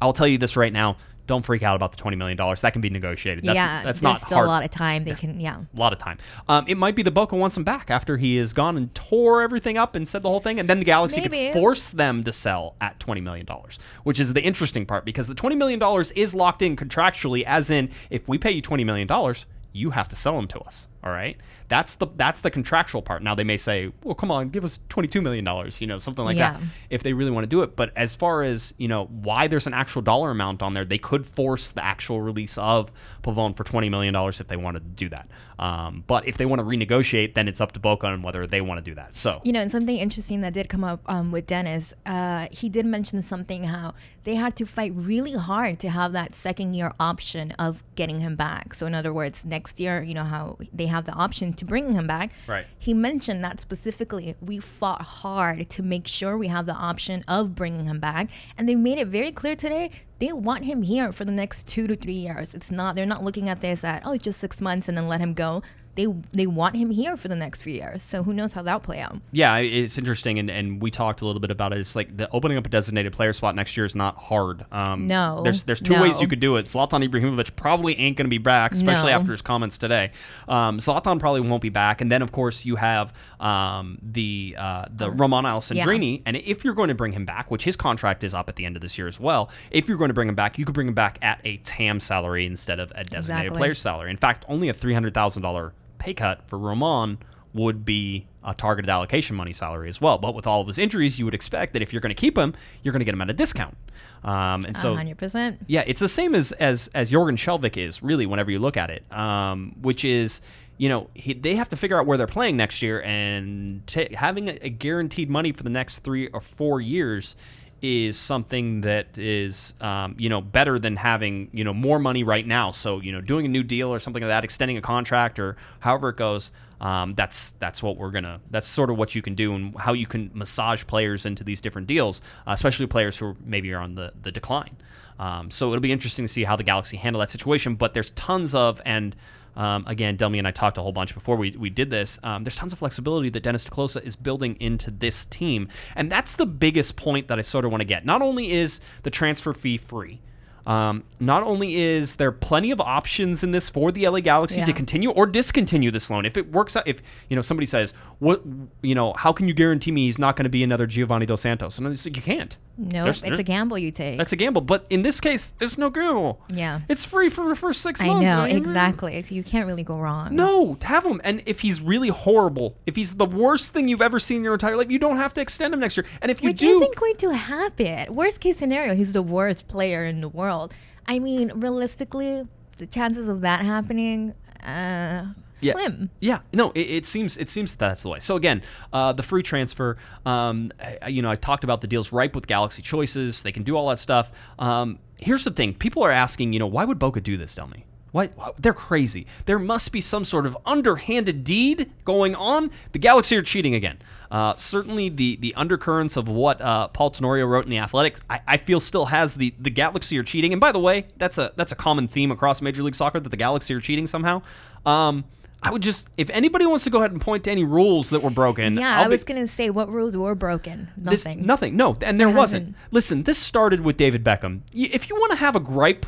[SPEAKER 2] I'll tell you this right now. Don't freak out about the $20 million. That can be negotiated. That's,
[SPEAKER 3] yeah,
[SPEAKER 2] that's not
[SPEAKER 3] still
[SPEAKER 2] hard.
[SPEAKER 3] a lot of time. They can, yeah.
[SPEAKER 2] A lot of time. Um, it might be the Boca wants him back after he is gone and tore everything up and said the whole thing, and then the Galaxy
[SPEAKER 3] Maybe.
[SPEAKER 2] could force them to sell at twenty million dollars, which is the interesting part because the twenty million dollars is locked in contractually, as in if we pay you twenty million dollars, you have to sell them to us. All right, that's the that's the contractual part. Now they may say, well, come on, give us twenty two million dollars, you know, something like that if they really want to do it. But as far as you know, why there's an actual dollar amount on there, they could force the actual release of Pavón for twenty million dollars if they wanted to do that. Um, but if they want to renegotiate, then it's up to Boca on whether they want to do that. So
[SPEAKER 3] You know, and something interesting that did come up um, with Dennis, uh, he did mention something how they had to fight really hard to have that second year option of getting him back. So, in other words, next year, you know, how they have the option to bring him back.
[SPEAKER 2] Right.
[SPEAKER 3] He mentioned that specifically. We fought hard to make sure we have the option of bringing him back. And they made it very clear today they want him here for the next two to three years. It's not, they're not looking at this at, oh, just six months and then let him go. They, they want him here for the next few years. So who knows how that'll play out.
[SPEAKER 2] yeah, it's interesting, and, and we talked a little bit about it. It's like the opening up a designated player spot next year is not hard. Um,
[SPEAKER 3] No,
[SPEAKER 2] there's there's two ways you could do it. Zlatan Ibrahimovic probably ain't going to be back, especially
[SPEAKER 3] No.
[SPEAKER 2] after his comments today. Um, Zlatan probably won't be back, and then of course you have um, the uh, the Romain Alessandrini, and if you're going to bring him back, which his contract is up at the end of this year as well, if you're going to bring him back, you could bring him back at a TAM salary instead of a designated
[SPEAKER 3] Exactly.
[SPEAKER 2] player salary. In fact, only a three hundred thousand dollar pay cut for Romain would be a targeted allocation money salary as well. But with all of his injuries, you would expect that if you're going to keep him, you're going to get him at a discount. Um, and so,
[SPEAKER 3] 100%.
[SPEAKER 2] yeah, it's the same as as as Jorgen Skjelvik is really whenever you look at it, um, which is you know he, they have to figure out where they're playing next year, and ta having a, a guaranteed money for the next three or four years is something that is um, you know better than having you know more money right now. So you know doing a new deal or something like that, extending a contract or however it goes. Um, that's that's what we're gonna. That's sort of what you can do and how you can massage players into these different deals, uh, especially players who maybe are on the the decline. Um, so it'll be interesting to see how the Galaxy handle that situation. But there's tons of and um, again, Delmy and I talked a whole bunch before we, we did this. Um, there's tons of flexibility that Dennis te Kloese is building into this team, and that's the biggest point that I sort of want to get. Not only is the transfer fee free. Um, not only is there plenty of options in this for the LA Galaxy to continue or discontinue this loan, if it works out, if you know somebody says, "What, you know, how can you guarantee me he's not going to be another Giovanni Dos Santos?" And I'm just like, you can't.
[SPEAKER 3] No,
[SPEAKER 2] There's-
[SPEAKER 3] it's a gamble you take.
[SPEAKER 2] That's a gamble. But in this case, there's no gamble.
[SPEAKER 3] yeah.
[SPEAKER 2] It's free for the first six
[SPEAKER 3] I
[SPEAKER 2] months.
[SPEAKER 3] know,
[SPEAKER 2] mean,
[SPEAKER 3] exactly. So you can't really go wrong.
[SPEAKER 2] No, have him. And if he's really horrible, if he's the worst thing you've ever seen in your entire life, you don't have to extend him next year. And if you do.
[SPEAKER 3] Which
[SPEAKER 2] do,
[SPEAKER 3] isn't going to happen. Worst case scenario, he's the worst player in the world. I mean, realistically, the chances of that happening, uh,
[SPEAKER 2] Yeah.
[SPEAKER 3] slim.
[SPEAKER 2] Yeah, no, it, it seems it seems that's the way. So again, uh, the free transfer. Um, I- you know, I talked about the deals ripe with Galaxy choices. They can do all that stuff. Um, here's the thing: people are asking, you know, why would Boca do this? Tell me. Why, why- they're crazy. There must be some sort of underhanded deed going on. The Galaxy are cheating again. Uh, certainly, the the undercurrents of what uh, Paul Tenorio wrote in the Athletic, I, I feel still has the the Galaxy are cheating. And by the way, that's a that's a common theme across Major League Soccer that the Galaxy are cheating somehow. Um, I would just, if anybody wants to go ahead and point to any rules that were broken,
[SPEAKER 3] Yeah,
[SPEAKER 2] I'll
[SPEAKER 3] I was gonna say what rules were broken.
[SPEAKER 2] this-
[SPEAKER 3] Nothing.
[SPEAKER 2] nothing. No, and there
[SPEAKER 3] There
[SPEAKER 2] wasn't.
[SPEAKER 3] hasn't.
[SPEAKER 2] Listen, this started with David Beckham. If you want to have a gripe,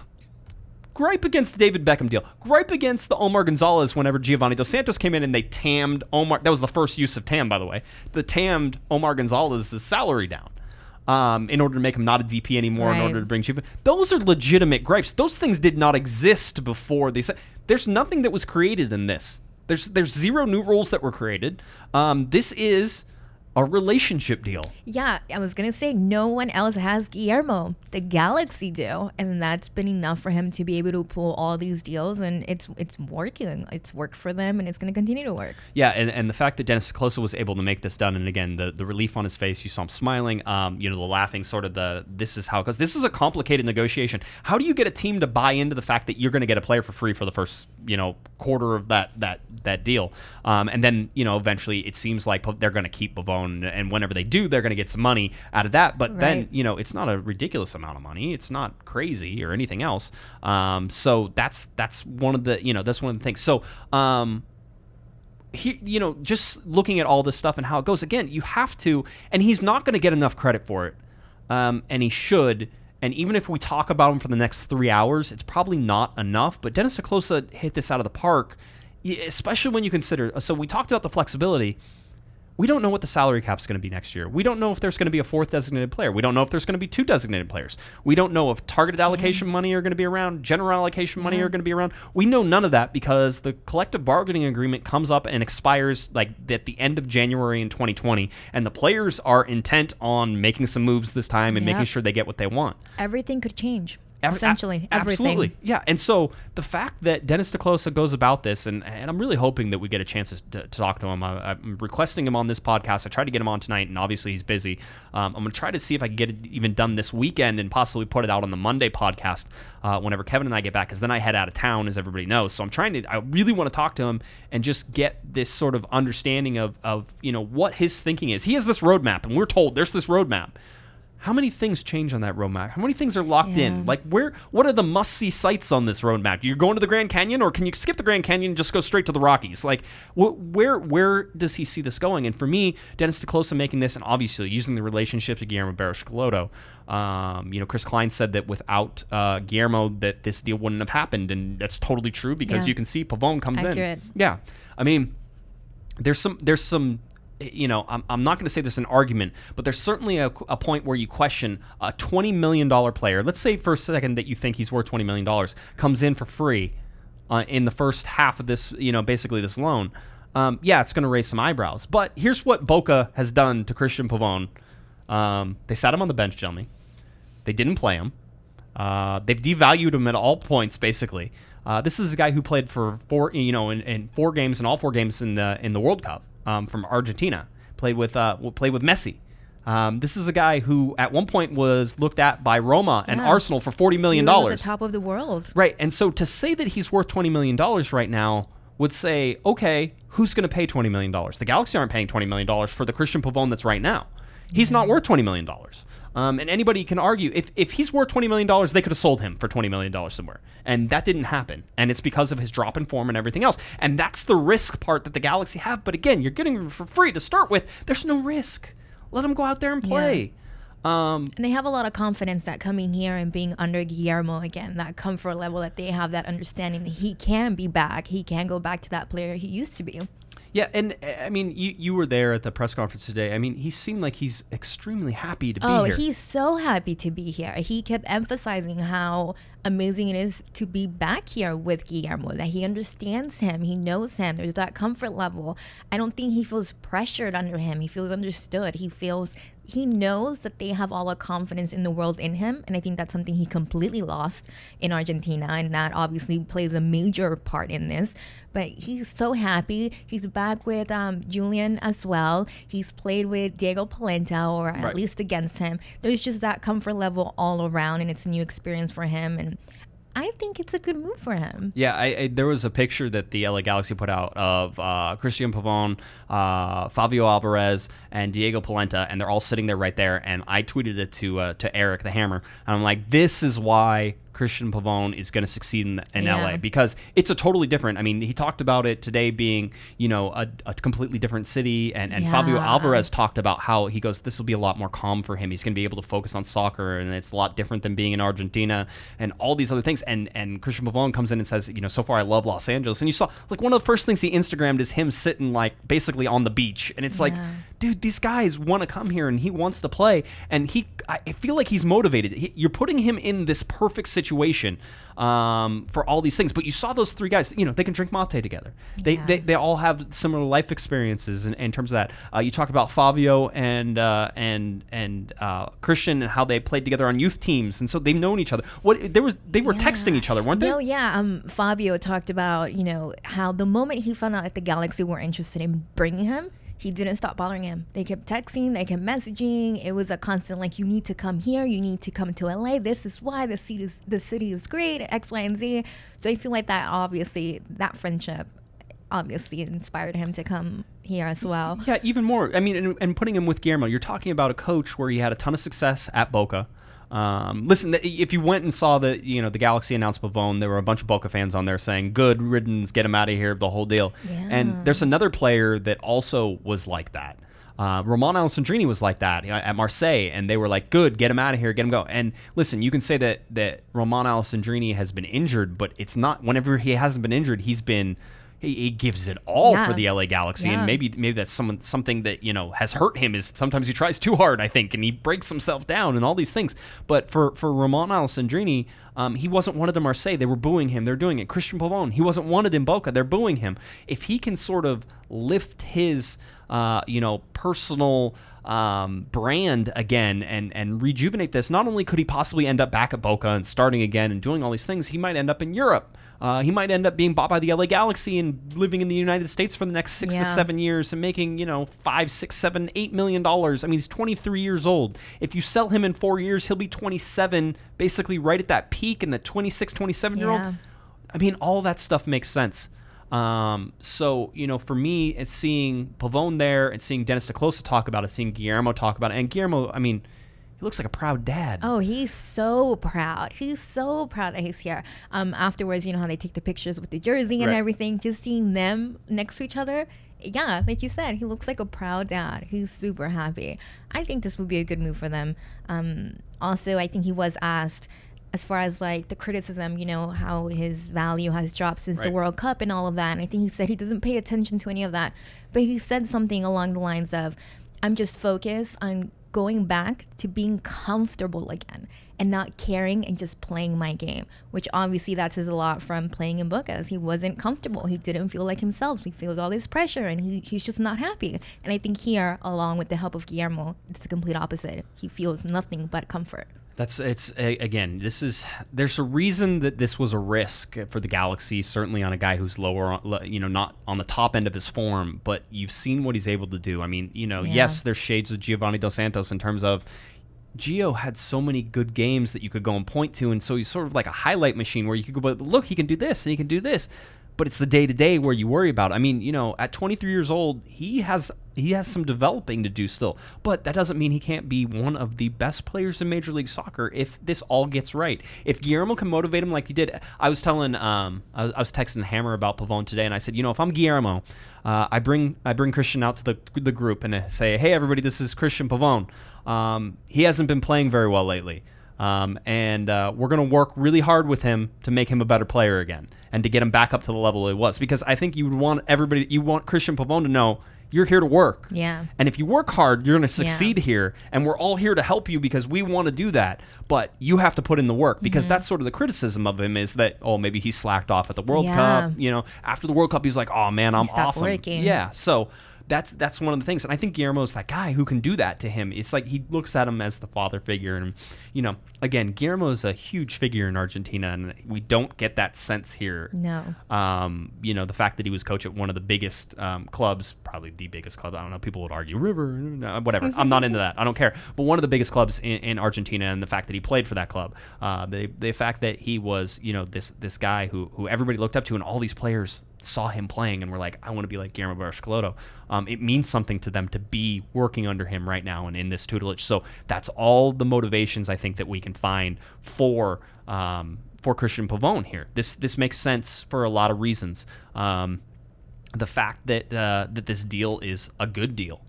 [SPEAKER 2] gripe against the David Beckham deal. Gripe against the Omar Gonzalez whenever Giovanni Dos Santos came in and they tammed Omar. That was the first use of tam, by the way. The tammed Omar Gonzalez's salary down. Um, in order to make him not a DP anymore, in order to bring cheap. Those are legitimate gripes. Those things did not exist before they said. There's nothing that was created in this. There's there's zero new rules that were created. Um, this is a relationship deal.
[SPEAKER 3] Yeah, I was gonna say no one else has Guillermo. The Galaxy do, and that's been enough for him to be able to pull all these deals, and it's it's working. It's worked for them, and it's gonna continue to work.
[SPEAKER 2] Yeah, and, and the fact that Dennis te Kloese was able to make this done, and again, the, the relief on his face, you saw him smiling, um, you know, the laughing, sort of the this is how, because this is a complicated negotiation. How do you get a team to buy into the fact that you're going to get a player for free for the first, you know, quarter of that that that deal, um, and then you know, eventually, it seems like they're going to keep And whenever they do, they're going to get some money out of that. But then, you know, it's not a ridiculous amount of money. It's not crazy or anything else. Um, so that's that's one of the you know that's one of the things. So. Um, he, you know, just looking at all this stuff and how it goes, again, you have to, and he's not going to get enough credit for it, um, and he should. And even if we talk about him for the next three hours, it's probably not enough. But Dennis te Kloese hit this out of the park, especially when you consider. So we talked about the flexibility. We don't know what the salary cap is going to be next year. We don't know if there's going to be a fourth designated player. We don't know if there's going to be two designated players. We don't know if targeted mm-hmm. allocation money are going to be around, general allocation money are mm-hmm. going to be around. We know none of that because the collective bargaining agreement comes up and expires like at the end of January in 2020, and the players are intent on making some moves this time and making sure they get what they want.
[SPEAKER 3] Everything could change.
[SPEAKER 2] Ev- a-
[SPEAKER 3] Essentially, everything.
[SPEAKER 2] Absolutely, yeah. And so the fact that Dennis te Kloese goes about this, and, and I'm really hoping that we get a chance to, to talk to him. I, I'm requesting him on this podcast. I tried to get him on tonight, and obviously he's busy. Um, I'm going to try to see if I can get it even done this weekend and possibly put it out on the Monday podcast uh, whenever Kevin and I get back, because then I head out of town, as everybody knows. So I'm trying to. I really want to talk to him and just get this sort of understanding of of you know what his thinking is. He has this roadmap, and we're told there's this roadmap. How many things change on that roadmap? How many things are locked
[SPEAKER 3] Yeah.
[SPEAKER 2] in? Like where what are the must see sites on this roadmap? Do You're going to the Grand Canyon or can you skip the Grand Canyon and just go straight to the Rockies? Like wh- where where does he see this going? And for me, Dennis te Kloese making this and obviously using the relationship to Guillermo Barros um, you know, Chris Klein said that without uh, Guillermo that this deal wouldn't have happened and that's totally true because
[SPEAKER 3] Yeah.
[SPEAKER 2] you can see Pavón comes
[SPEAKER 3] Accurate.
[SPEAKER 2] in. Yeah. I mean, there's some there's some you know i'm, I'm not going to say there's an argument but there's certainly a, a point where you question a $20 million player let's say for a second that you think he's worth $20 million comes in for free uh, in the first half of this you know basically this loan um, yeah it's going to raise some eyebrows but here's what boca has done to Cristian Pavón um, they sat him on the bench Delmy. They didn't play him. Uh, they've devalued him at all points, basically. Uh, this is a guy who played for four, you know, in, in four games, in all four games in the in the World Cup um, from Argentina. Played with uh, played with Messi. Um, this is a guy who at one point was looked at by Roma and Arsenal for forty million
[SPEAKER 3] We were at
[SPEAKER 2] dollars.
[SPEAKER 3] the top of the world.
[SPEAKER 2] Right. And so to say that he's worth $20 million right now would say, okay, who's going to pay $20 million? The Galaxy aren't paying $20 million for the Cristian Pavón that's right now. He's not worth $20 million. Um, and anybody can argue if, if he's worth $20 million, they could have sold him for $20 million somewhere. And that didn't happen. And it's because of his drop in form and everything else. And that's the risk part that the Galaxy have. But again, you're getting him for free to start with. There's no risk. Let him go out there and
[SPEAKER 3] Yeah.
[SPEAKER 2] play. Um,
[SPEAKER 3] And they have a lot of confidence that coming here and being under Guillermo again, that comfort level that they have, that understanding that he can be back, he can go back to that player he used to be.
[SPEAKER 2] Yeah, and uh, I mean, you you were there at the press conference today. I mean, he seemed like he's extremely happy to be here.
[SPEAKER 3] Oh, he's so happy to be here. He kept emphasizing how amazing it is to be back here with Guillermo, that he understands him, he knows him, there's that comfort level. I don't think he feels pressured under him. He feels understood. He feels he knows that they have all the confidence in the world in him. And I think that's something he completely lost in Argentina. And that obviously plays a major part in this. But he's so happy. He's back with um, Julian as well. He's played with Diego Polenta, or at
[SPEAKER 2] Right.
[SPEAKER 3] least against him. There's just that comfort level all around, and it's a new experience for him. And I think it's a good move for him.
[SPEAKER 2] Yeah, I, I, there was a picture that the LA Galaxy put out of uh, Cristian Pavón, uh, Favio Alvarez, and Diego Polenta, and they're all sitting there right there. And I tweeted it to uh, to Eric the Hammer, and I'm like, this is why Cristian Pavón is going to succeed in, in
[SPEAKER 3] Yeah.
[SPEAKER 2] LA because it's a totally different. I mean, he talked about it today being, you know, a, a completely different city, and, and
[SPEAKER 3] Favio
[SPEAKER 2] Alvarez talked about how he goes, this will be a lot more calm for him. He's going to be able to focus on soccer, and it's a lot different than being in Argentina and all these other things. And and Cristian Pavón comes in and says, you know, so far I love Los Angeles. And you saw like one of the first things he Instagrammed is him sitting like basically on the beach, and it's like,
[SPEAKER 3] Yeah.
[SPEAKER 2] Dude, these guys want to come here, and he wants to play, and he, I feel like he's motivated. He, you're putting him in this perfect situation. Um, for all these things, but you saw those three guys. You know, they can drink mate together. They,
[SPEAKER 3] Yeah.
[SPEAKER 2] they, they all have similar life experiences in, in terms of that. Uh, you talk about Favio and uh, and and uh, Cristian and how they played together on youth teams, and so they've known each other. What there was they were texting each other, weren't they?
[SPEAKER 3] No, yeah. Um, Favio talked about you know how the moment he found out that the Galaxy were interested in bringing him, he didn't stop bothering him. They kept texting, they kept messaging. It was a constant like, you need to come here, you need to come to LA. This is why the city is the city is great. X, Y, and Z. So I feel like that obviously that friendship obviously inspired him to come here as well.
[SPEAKER 2] Yeah, even more. I mean, and, and putting him with Guillermo, you're talking about a coach where he had a ton of success at Boca. Um, listen, if you went and saw the you know the Galaxy announced Pavón, there were a bunch of Boca fans on there saying "Good riddance, get him out of here," the whole deal.
[SPEAKER 3] Yeah.
[SPEAKER 2] And there's another player that also was like that. Uh, Romain Alessandrini was like that you know, at Marseille, and they were like, "Good, get him out of here, get him go." And listen, you can say that that Romain Alessandrini has been injured, but it's not. Whenever he hasn't been injured, he's been he, he gives it all for the LA Galaxy,
[SPEAKER 3] Yeah.
[SPEAKER 2] and maybe maybe that's some, something that you know has hurt him. Is sometimes he tries too hard, I think, and he breaks himself down and all these things. But for for Romain Alessandrini, um, he wasn't wanted in Marseille. They were booing him. They're doing it. Cristian Pavón, he wasn't wanted in Boca. They're booing him. If he can sort of lift his uh, you know personal um, brand again and and rejuvenate this, not only could he possibly end up back at Boca and starting again and doing all these things, he might end up in Europe. Uh, he might end up being bought by the LA Galaxy and living in the United States for the next six to seven years and making, you know, five, six, seven, eight million dollars. I mean, he's 23 years old. If you sell him in four years, he'll be 27, basically right at that peak in the 26, 27 year old.
[SPEAKER 3] Yeah.
[SPEAKER 2] I mean, all that stuff makes sense. Um, so you know, for me, it's seeing Pavón there and seeing Dennis te Kloese talk about it, seeing Guillermo talk about it, and Guillermo, I mean, he looks like a proud dad.
[SPEAKER 3] Oh, he's so proud. He's so proud that he's here. Um, afterwards, you know how they take the pictures with the jersey and
[SPEAKER 2] Right.
[SPEAKER 3] everything. Just seeing them next to each other, yeah, like you said, he looks like a proud dad. He's super happy. I think this would be a good move for them. Um, also, I think he was asked as far as like the criticism, you know, how his value has dropped since the World Cup and all of that. And I think he said he doesn't pay attention to any of that. But he said something along the lines of, I'm just focused on going back to being comfortable again and not caring and just playing my game, which obviously that says a lot from playing in Bocas. He wasn't comfortable. He didn't feel like himself. He feels all this pressure and he, he's just not happy. And I think here, along with the help of Guillermo, it's the complete opposite. He feels nothing but comfort.
[SPEAKER 2] That's it's a, again. This is there's a reason that this was a risk for the Galaxy. Certainly on a guy who's lower, on, you know, not on the top end of his form. But you've seen what he's able to do. I mean, you know,
[SPEAKER 3] Yeah.
[SPEAKER 2] yes, there's shades of Giovanni Dos Santos in terms of Gio had so many good games that you could go and point to, and so he's sort of like a highlight machine where you could go, but look, he can do this and he can do this. But it's the day to day where you worry about. I mean, you know, at 23 years old, he has he has some developing to do still. But that doesn't mean he can't be one of the best players in Major League Soccer if this all gets right. If Guillermo can motivate him like he did, I was telling, um, I was, I was texting Hammer about Pavón today, and I said, you know, if I'm Guillermo, uh, I bring I bring Cristian out to the the group and I say, hey everybody, this is Cristian Pavón. Um, he hasn't been playing very well lately. Um, and uh, we're going to work really hard with him to make him a better player again and to get him back up to the level he was. Because I think you would want everybody, you want Cristian Pavón to know you're here to work.
[SPEAKER 3] Yeah.
[SPEAKER 2] And if you work hard, you're going to succeed here. And we're all here to help you because we want to do that. But you have to put in the work because
[SPEAKER 3] Mm-hmm.
[SPEAKER 2] that's sort of the criticism of him is that, oh, maybe he slacked off at the World
[SPEAKER 3] Yeah.
[SPEAKER 2] Cup. You know, after the World Cup, he's like, oh, man, I'm
[SPEAKER 3] stopped
[SPEAKER 2] awesome.
[SPEAKER 3] working.
[SPEAKER 2] Yeah. So that's that's one of the things. And I think Guillermo's that guy who can do that to him. It's like he looks at him as the father figure. And, you know, again, Guillermo's a huge figure in Argentina. And we don't get that sense here
[SPEAKER 3] No.
[SPEAKER 2] um, you know, the fact that he was coach at one of the biggest um, clubs, probably the biggest club. I don't know. People would argue River, whatever. I'm not into that. I don't care. But one of the biggest clubs in, in Argentina, and the fact that he played for that club, uh, the the fact that he was, you know, this this guy who who everybody looked up to, and all these players saw him playing and were like, I want to be like Guillermo Barros Schelotto. Um, it means something to them to be working under him right now and in this tutelage. So that's all the motivations I think that we can find for um, for Cristian Pavón here. This this makes sense for a lot of reasons. Um, the fact that uh, that this deal is a good deal.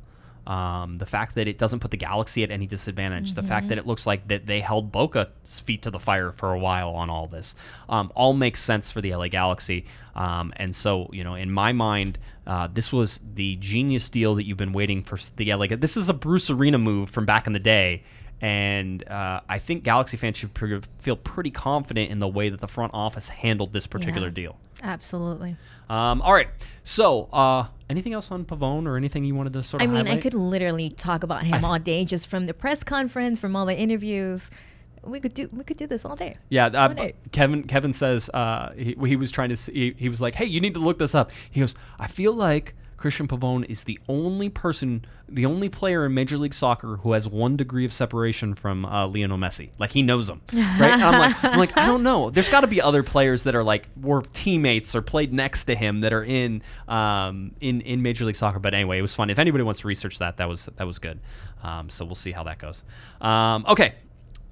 [SPEAKER 2] Um, the fact that it doesn't put the Galaxy at any disadvantage, the fact that it looks like that they held Boca's feet to the fire for a while on all this, um, all makes sense for the LA Galaxy. Um, and so, you know, in my mind, uh, this was the genius deal that you've been waiting for the LA. This is a Bruce Arena move from back in the day. And uh, I think Galaxy fans should pre- feel pretty confident in the way that the front office handled this particular
[SPEAKER 3] Yeah.
[SPEAKER 2] deal.
[SPEAKER 3] Absolutely.
[SPEAKER 2] Um, all right. So, uh, anything else on Pavón or anything you wanted to sort
[SPEAKER 3] I
[SPEAKER 2] of
[SPEAKER 3] mean, I could literally talk about him all day, just from the press conference, from all the interviews. We could do we could do this all day.
[SPEAKER 2] Yeah, uh,
[SPEAKER 3] day.
[SPEAKER 2] Kevin. Kevin says uh, he, he was trying to. See, he, he was like, "Hey, you need to look this up." He goes, "I feel like Cristian Pavón is the only person, the only player in Major League Soccer who has one degree of separation from uh, Lionel Messi. Like he knows him, right?" I'm like, I'm like, I don't know. There's got to be other players that are like were teammates or played next to him that are in um, in in Major League Soccer. But anyway, it was fun. If anybody wants to research that, that was that was good. Um, so we'll see how that goes. Um, okay.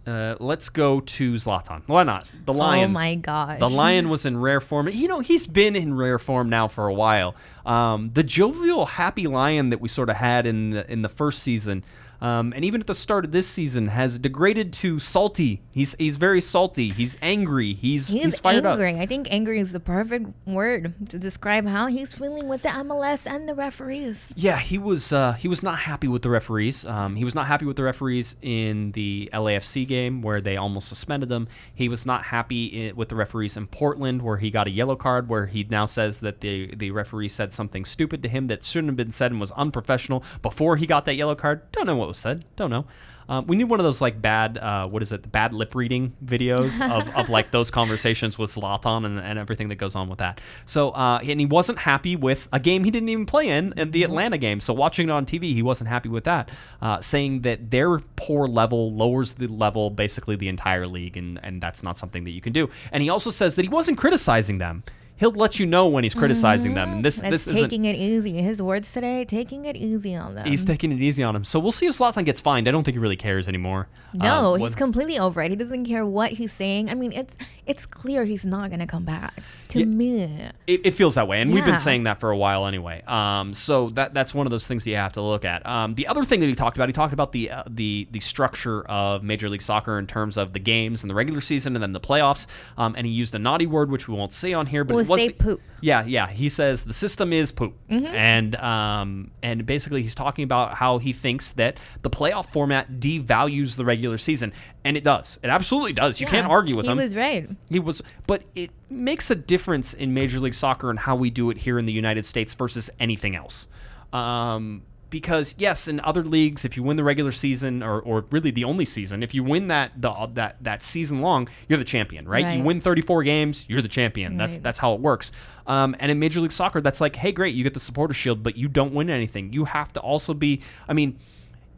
[SPEAKER 2] Uh, let's go to Zlatan. Why not? The lion.
[SPEAKER 3] Oh my gosh.
[SPEAKER 2] The lion was in rare form. You know, he's been in rare form now for a while. Um, the jovial, happy lion that we sort of had in the in the first season, um, and even at the start of this season, has degraded to salty. He's he's very salty. He's angry. He's he's,
[SPEAKER 3] He's,
[SPEAKER 2] fired
[SPEAKER 3] angry.
[SPEAKER 2] up.
[SPEAKER 3] I think angry is the perfect word to describe how he's feeling with the MLS and the referees.
[SPEAKER 2] Yeah, he was uh, he was not happy with the referees. Um, he was not happy with the referees in the LAFC game where they almost suspended them. He was not happy i with the referees in Portland where he got a yellow card where he now says that the the referee said something stupid to him that shouldn't have been said and was unprofessional before he got that yellow card. Don't know what was said. Don't know. Um, we need one of those like bad, uh, what is it, The bad lip reading videos of, of like those conversations with Zlatan and, and everything that goes on with that. So, uh, and he wasn't happy with a game he didn't even play in, in the Atlanta game. So, watching it on TV, he wasn't happy with that, uh, saying that their poor level lowers the level basically the entire league, and, and that's not something that you can do. And he also says that he wasn't criticizing them. He'll let you know when he's criticizing them. And this,
[SPEAKER 3] That's
[SPEAKER 2] this
[SPEAKER 3] taking it easy. His words today, taking it easy on them.
[SPEAKER 2] He's taking it easy on him. So we'll see if Zlatan gets fined. I don't think he really cares anymore.
[SPEAKER 3] no,
[SPEAKER 2] Um,
[SPEAKER 3] he's completely over it. He doesn't care what he's saying. I mean, it's it's clear he's not gonna come back. To
[SPEAKER 2] Yeah.
[SPEAKER 3] me,
[SPEAKER 2] it, it feels that way, and we've been saying that for a while anyway. Um, so that that's one of those things that you have to look at. Um, the other thing that he talked about, he talked about the uh, the the structure of Major League Soccer in terms of the games and the regular season and then the playoffs. Um, and he used a naughty word which we won't say on here, but
[SPEAKER 3] We'll
[SPEAKER 2] was
[SPEAKER 3] say
[SPEAKER 2] the-
[SPEAKER 3] poop.
[SPEAKER 2] Yeah, yeah. He says the system is poop,
[SPEAKER 3] Mm-hmm.
[SPEAKER 2] and um, and basically he's talking about how he thinks that the playoff format devalues the regular season, and it does. It absolutely does. You can't argue with
[SPEAKER 3] he
[SPEAKER 2] him.
[SPEAKER 3] He was right.
[SPEAKER 2] He was, but it makes a difference in Major League Soccer and how we do it here in the United States versus anything else. Um, because yes, in other leagues, if you win the regular season or, or really the only season, if you win that the, that that season long, you're the champion, right? You win 34 games, you're the champion. That's that's how it works. Um, and in Major League Soccer, that's like, hey, great, you get the supporter shield, but you don't win anything. You have to also be, I mean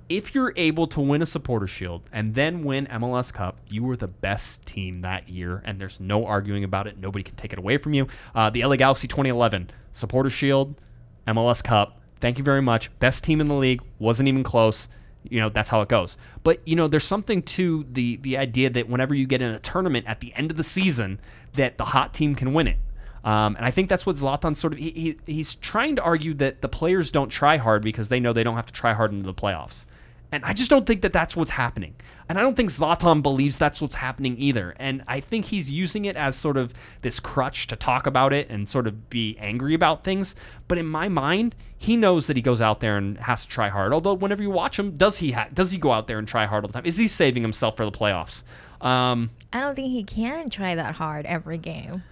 [SPEAKER 2] if you're able to win a supporter shield and then win MLS Cup, you were the best team that year, and there's no arguing about it. Nobody can take it away from you. Uh, the LA Galaxy 2011 supporter shield, MLS Cup. Thank you very much. Best team in the league. Wasn't even close. You know that's how it goes. But you know there's something to the the idea that whenever you get in a tournament at the end of the season, that the hot team can win it. Um, and I think that's what Zlatan sort of he, he, he's trying to argue that the players don't try hard because they know they don't have to try hard into the playoffs. And I just don't think that that's what's happening. And I don't think Zlatan believes that's what's happening either. And I think he's using it as sort of this crutch to talk about it and sort of be angry about things. But in my mind, he knows that he goes out there and has to try hard. Although whenever you watch him, does he ha- does he go out there and try hard all the time? Is he saving himself for the playoffs? Um,
[SPEAKER 3] I don't think he can try that hard every game.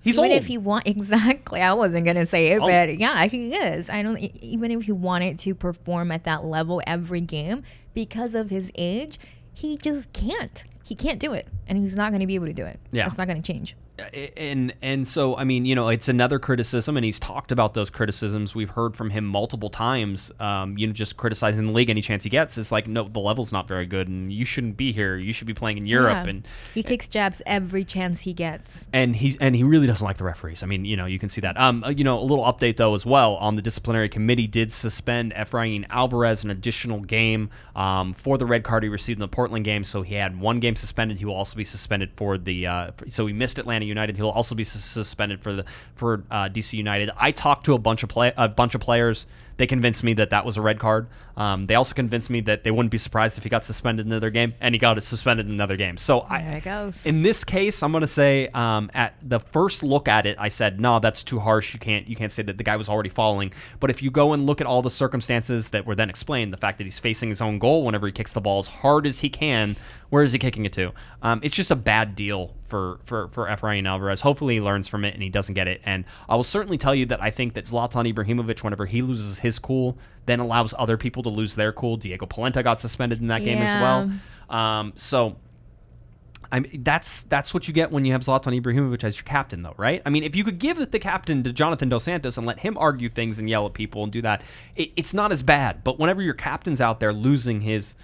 [SPEAKER 2] he's
[SPEAKER 3] even
[SPEAKER 2] old.
[SPEAKER 3] if he want exactly, I wasn't gonna say it,
[SPEAKER 2] Oh.
[SPEAKER 3] but yeah, he is. I don't even if he wanted to perform at that level every game because of his age, he just can't. He can't do it, and he's not gonna be able to do it.
[SPEAKER 2] Yeah.
[SPEAKER 3] it's not gonna change.
[SPEAKER 2] And and so I mean, you know, it's another criticism, and he's talked about those criticisms. We've heard from him multiple times. Um, you know, just criticizing the league any chance he gets. It's like, no, the level's not very good, and you shouldn't be here. You should be playing in Europe,
[SPEAKER 3] Yeah.
[SPEAKER 2] and
[SPEAKER 3] he takes jabs every chance he gets.
[SPEAKER 2] and he's and he really doesn't like the referees. I mean, you know, you can see that. Um, uh, you know, a little update though as well on the disciplinary committee did suspend Efrain Alvarez an additional game um, for the red card he received in the Portland game. So he had one game suspended. He will also be suspended for the. Uh, so he missed Atlanta United. He'll also be suspended for the for uh, DC United. I talked to a bunch of play a bunch of players. They convinced me that that was a red card. Um, they also convinced me that they wouldn't be surprised if he got suspended in another game, and he got suspended in another game. So I,
[SPEAKER 3] it goes.
[SPEAKER 2] in this case, I'm going to say um, at the first look at it, I said, no, that's too harsh. You can't you can't say that the guy was already falling. But if you go and look at all the circumstances that were then explained, the fact that he's facing his own goal whenever he kicks the ball as hard as he can, where is he kicking it to? Um, it's just a bad deal for for for Efrain Alvarez. Hopefully he learns from it and he doesn't get it. And I will certainly tell you that I think that Zlatan Ibrahimovic, whenever he loses his cool, then allows other people to lose their cool. Diego Polenta got suspended in that game as well. Um, so I mean, that's that's what you get when you have Zlatan Ibrahimovic as your captain, though, right? I mean, if you could give the captain to Jonathan Dos Santos and let him argue things and yell at people and do that, it, it's not as bad. But whenever your captain's out there losing his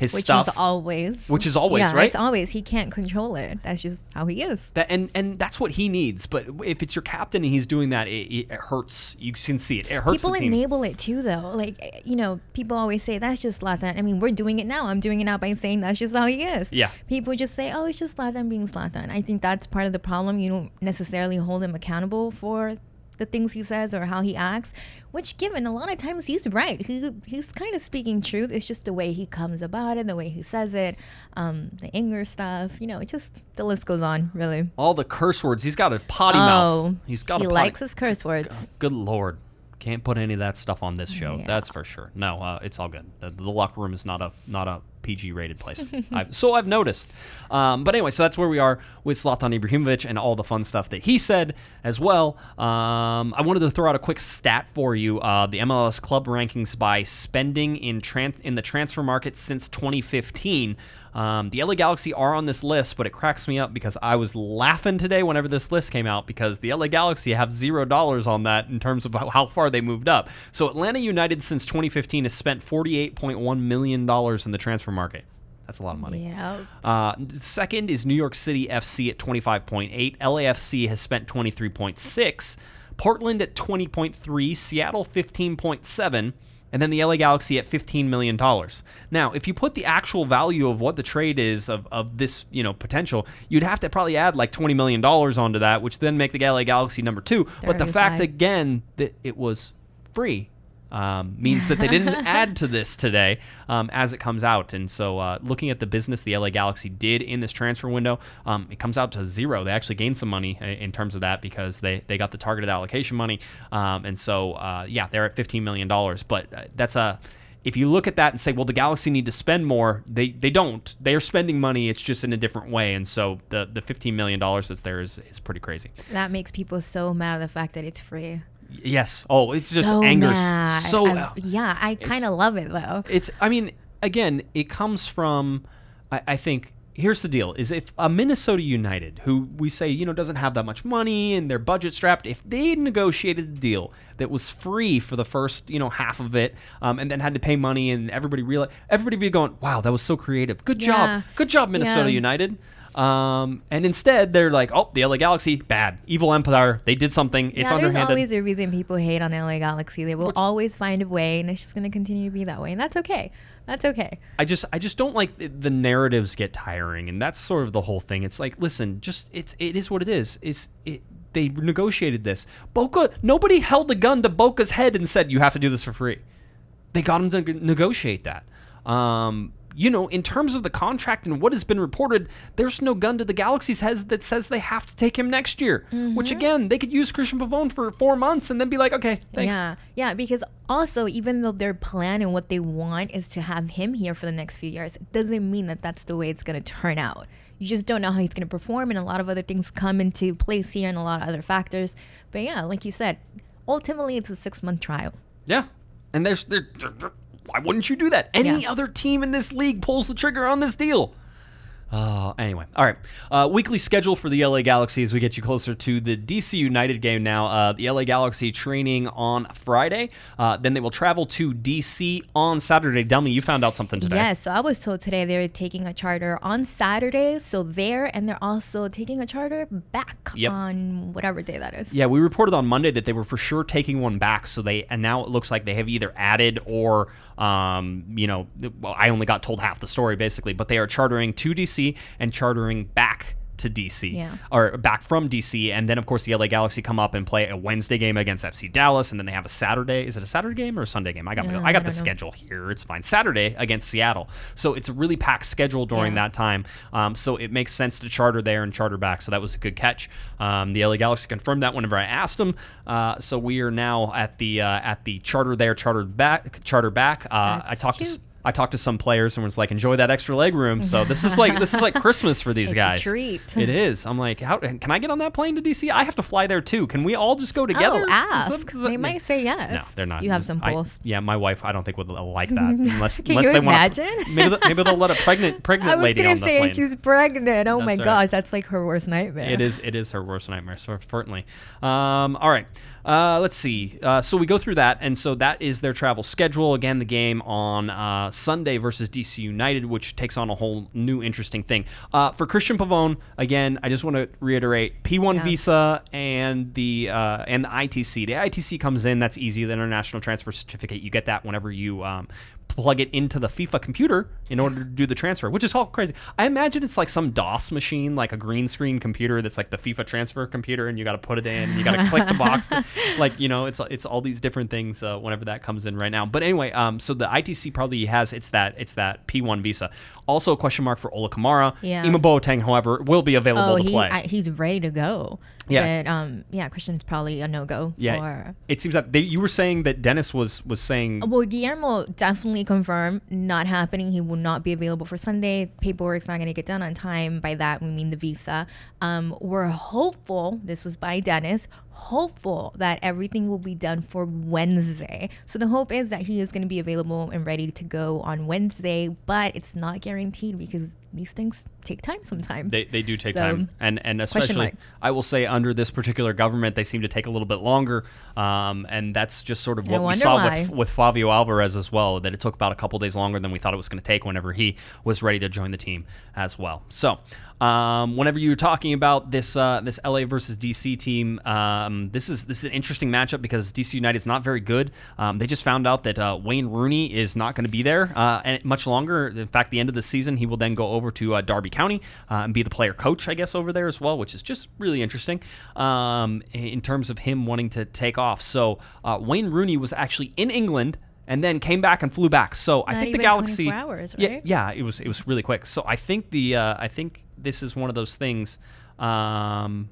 [SPEAKER 2] his
[SPEAKER 3] Which
[SPEAKER 2] stuff,
[SPEAKER 3] is always.
[SPEAKER 2] Which is always,
[SPEAKER 3] yeah,
[SPEAKER 2] right?
[SPEAKER 3] It's always. He can't control it. That's just how he is.
[SPEAKER 2] that, and and that's what he needs. But if it's your captain and he's doing that, it, it hurts. You can see it. It hurts
[SPEAKER 3] People
[SPEAKER 2] the team.
[SPEAKER 3] enable it too, though. Like you know, people always say that's just Zlatan. I mean, we're doing it now. I'm doing it now by saying that's just how he is.
[SPEAKER 2] Yeah.
[SPEAKER 3] People just say, "Oh, it's just Zlatan being Zlatan." I think that's part of the problem. You don't necessarily hold him accountable for the things he says or how he acts. Which, given a lot of times, he's right. He he's kind of speaking truth. It's just the way he comes about it, the way he says it, um, the anger stuff. You know, it just the list goes on. Really.
[SPEAKER 2] All the curse words. He's got a potty
[SPEAKER 3] oh,
[SPEAKER 2] mouth. He's got
[SPEAKER 3] he
[SPEAKER 2] a potty.
[SPEAKER 3] likes his curse words.
[SPEAKER 2] Good lord. Can't put any of that stuff on this show.
[SPEAKER 3] Yeah.
[SPEAKER 2] That's for sure. No, uh, it's all good. The, the locker room is not a not a PG rated place. I've, so I've noticed. Um, but anyway, so that's where we are with Zlatan Ibrahimovic and all the fun stuff that he said as well. Um, I wanted to throw out a quick stat for you: uh, the MLS club rankings by spending in tran- in the transfer market since 2015. Um, the LA Galaxy are on this list, but it cracks me up because I was laughing today whenever this list came out because the LA Galaxy have zero dollars on that in terms of how- far they moved up. So Atlanta United since 2015 has spent 48.1 million dollars in the transfer market. That's a lot of money.
[SPEAKER 3] Yeah.
[SPEAKER 2] Uh, second is New York City FC at 25.8. LAFC has spent 23.6. Portland at 20.3. Seattle 15.7. And then the LA Galaxy at $15 million. Now, if you put the actual value of what the trade is of, of this, you know, potential, you'd have to probably add like $20 million onto that, which then make the LA Galaxy number two. But the fact again that it was free um, means that they didn't add to this today um, as it comes out. And so, uh, looking at the business the LA Galaxy did in this transfer window, um, it comes out to zero. They actually gained some money uh, in terms of that because they, they got the targeted allocation money. Um, and so, uh, yeah, they're at $15 million. But uh, that's a. If you look at that and say, well, the Galaxy need to spend more, they, they don't. They're spending money, it's just in a different way. And so the, the $15 million that's there is, is pretty crazy.
[SPEAKER 3] That makes people so mad at the fact that it's free.
[SPEAKER 2] Yes. Oh, it's just
[SPEAKER 3] so mad.
[SPEAKER 2] So
[SPEAKER 3] I- yeah, I kind of love it though.
[SPEAKER 2] it's i mean again it comes from I, I think here's the deal is if a minnesota united who we say you know doesn't have that much money and they're budget strapped if they negotiated a deal that was free for the first you know half of it um, and then had to pay money and everybody realized everybody be going wow that was so creative good
[SPEAKER 3] Yeah.
[SPEAKER 2] job good job minnesota
[SPEAKER 3] Yeah.
[SPEAKER 2] united um, and instead they're like oh the la galaxy bad evil empire they did something it's
[SPEAKER 3] yeah, there's
[SPEAKER 2] underhanded
[SPEAKER 3] always a reason people hate on LA Galaxy. They will always find a way, and it's just going to continue to be that way, and that's okay. That's okay.
[SPEAKER 2] I just I just don't like the, the narratives get tiring, and that's sort of the whole thing. It's like, listen, just it's it is what it is. It's it. They negotiated this. Boca. Nobody held a gun to Boca's head and said you have to do this for free. They got him to negotiate that. Um, you know, in terms of the contract and what has been reported, there's no gun to the Galaxy's head that says they have to take him next year. Which mm-hmm. again, they could use Cristian Pavón for four months and then be like, okay, thanks.
[SPEAKER 3] Yeah, yeah, because also even though their plan and what they want is to have him here for the next few years, it doesn't mean that that's the way it's going to turn out. You just don't know how he's going to perform, and a lot of other things come into place here, and a lot of other factors. But yeah, like you said, ultimately it's a six month trial.
[SPEAKER 2] Yeah. And there's there, there- there- why wouldn't you do that? Any
[SPEAKER 3] Yeah.
[SPEAKER 2] other team in this league pulls the trigger on this deal. Uh, anyway, all right. Uh, weekly schedule for the LA Galaxy as we get you closer to the DC United game now. Uh, the LA Galaxy training on Friday. Uh, then they will travel to DC on Saturday. Delmy, you found out something today.
[SPEAKER 3] Yes, so I was told today they're taking a charter on Saturday, so there, and they're also taking a charter back
[SPEAKER 2] Yep.
[SPEAKER 3] on whatever day that is.
[SPEAKER 2] Yeah, we reported on Monday that they were for sure taking one back. So they and now it looks like they have either added or, um, you know, well, I only got told half the story basically, but they are chartering to DC and chartering back to DC
[SPEAKER 3] Yeah.
[SPEAKER 2] or back from DC, and then of course the LA Galaxy come up and play a Wednesday game against FC Dallas, and then they have a Saturday. Is it a Saturday game or a Sunday game? I got
[SPEAKER 3] Yeah,
[SPEAKER 2] I
[SPEAKER 3] I
[SPEAKER 2] got the
[SPEAKER 3] know.
[SPEAKER 2] schedule here. It's fine. Saturday against Seattle, so it's a really packed schedule during
[SPEAKER 3] Yeah.
[SPEAKER 2] that time. Um, so it makes sense to charter there and charter back. So that was a good catch. Um, the LA Galaxy confirmed that whenever I asked them. Uh, so we are now at the uh, at the charter there, charter back, charter back. Uh, I talked to.
[SPEAKER 3] cute.
[SPEAKER 2] s- I talked to some players and was like, "Enjoy that extra leg room." So this is like this is like Christmas for these guys.
[SPEAKER 3] treat.
[SPEAKER 2] It is. I'm like, how can I get on that plane to DC? I have to fly there too. Can we all just go together?
[SPEAKER 3] Oh,
[SPEAKER 2] Is
[SPEAKER 3] ask.
[SPEAKER 2] that- is that-
[SPEAKER 3] they might say yes.
[SPEAKER 2] No, they're not.
[SPEAKER 3] You have some
[SPEAKER 2] I- yeah, my wife. I don't think would like that unless
[SPEAKER 3] Can
[SPEAKER 2] unless
[SPEAKER 3] you
[SPEAKER 2] they want.
[SPEAKER 3] imagine?
[SPEAKER 2] Maybe they- maybe they'll let a pregnant pregnant
[SPEAKER 3] I was
[SPEAKER 2] lady
[SPEAKER 3] gonna
[SPEAKER 2] on the
[SPEAKER 3] say
[SPEAKER 2] plane.
[SPEAKER 3] she's pregnant. Oh my
[SPEAKER 2] That's all right.
[SPEAKER 3] gosh, that's like her worst nightmare.
[SPEAKER 2] It is. It is her worst nightmare. So certainly. Um, all right. Uh, let's see. Uh, so we go through that, and so that is their travel schedule. Again, the game on uh, Sunday versus DC United, which takes on a whole new interesting thing. Uh, for Cristian Pavón, again, I just want to reiterate: P1
[SPEAKER 3] Yeah.
[SPEAKER 2] visa and the uh, and the ITC. The ITC comes in. That's easy. The International Transfer Certificate. You get that whenever you. Um, plug it into the FIFA computer in order to do the transfer, which is all crazy. I imagine it's like some DOS machine, like a green screen computer that's like the FIFA transfer computer, and you got to put it in, and you got to click the box, like you know, it's it's all these different things uh, whenever that comes in right now. But anyway, um, so the ITC probably has it's that it's that P1 visa. Also a question mark for Ola Kamara.
[SPEAKER 3] Yeah.
[SPEAKER 2] Ema Boateng, however, will be available
[SPEAKER 3] Oh,
[SPEAKER 2] to
[SPEAKER 3] he
[SPEAKER 2] play.
[SPEAKER 3] I, he's ready to go.
[SPEAKER 2] Yeah.
[SPEAKER 3] But um, yeah, Cristian's probably a no go.
[SPEAKER 2] yeah,
[SPEAKER 3] For,
[SPEAKER 2] it seems that they, you were saying that Dennis was was saying
[SPEAKER 3] well, Guillermo definitely confirmed not happening. He will not be available for Sunday. Paperwork's not going to get done on time. By that we mean the visa. Um, we're hopeful. This was by Dennis. Hopeful that everything will be done for Wednesday. So the hope is that he is going to be available and ready to go on Wednesday. But it's not guaranteed because these things take time sometimes.
[SPEAKER 2] They, they do take
[SPEAKER 3] So,
[SPEAKER 2] time, and and especially. I will say under this particular government, they seem to take a little bit longer, um, and that's just sort of what we saw
[SPEAKER 3] why.
[SPEAKER 2] with with Favio Alvarez as well. That it took about a couple days longer than we thought it was going to take whenever he was ready to join the team as well. So. Um, whenever you're talking about this uh, this LA versus DC team, um, this is this is an interesting matchup because DC United is not very good. Um, they just found out that uh, Wayne Rooney is not going to be there uh, and much longer. In fact, the end of the season, he will then go over to uh, Derby County uh, and be the player coach, I guess, over there as well, which is just really interesting um, in terms of him wanting to take off. So uh, Wayne Rooney was actually in England and then came back and flew back. So I
[SPEAKER 3] Not
[SPEAKER 2] think the Galaxy,
[SPEAKER 3] 24 hours,
[SPEAKER 2] yeah, yeah, it was it was really quick. So I think the uh, I think this is one of those things. Um,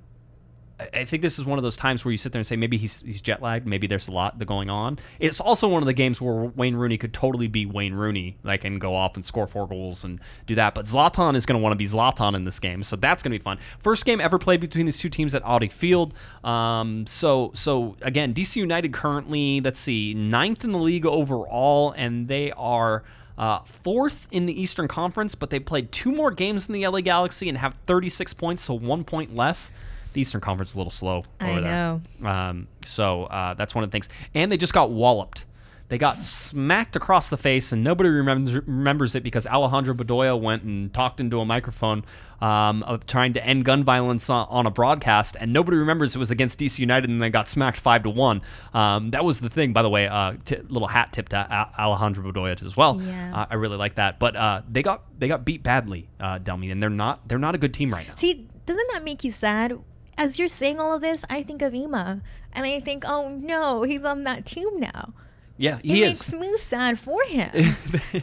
[SPEAKER 2] I- think this is one of those times where you sit there and say maybe he's he's jet lagged, maybe there's a lot going on. It's also one of the games where Wayne Rooney could totally be Wayne Rooney, like and go off and score four goals and do that. But Zlatan is going to want to be Zlatan in this game, so that's going to be fun. First game ever played between these two teams at Audi Field. Um, so so again, DC United currently let's see ninth in the league overall, and they are. Uh, fourth in the Eastern Conference, but they played two more games than the LA Galaxy and have 36 points, so one point less. The Eastern Conference is a little slow
[SPEAKER 3] I know.
[SPEAKER 2] there. Um, so uh, that's one of the things. And they just got walloped. They got smacked across the face, and nobody remembers remembers it because Alejandro Bedoya went and talked into a microphone um, of trying to end gun violence on, on a broadcast, and nobody remembers it was against DC United, and they got smacked five to one. Um, that was the thing, by the way. Uh, t- little hat tip to A- Alejandro Bedoya as well.
[SPEAKER 3] Yeah.
[SPEAKER 2] Uh, I really like that, but uh, they got they got beat badly, uh, Delmy, and they're not they're not a good team right now.
[SPEAKER 3] See, doesn't that make you sad? As you're saying all of this, I think of Ema, and I think, oh no, he's on that team now.
[SPEAKER 2] Yeah,
[SPEAKER 3] It
[SPEAKER 2] he
[SPEAKER 3] makes
[SPEAKER 2] is.
[SPEAKER 3] me sad for him.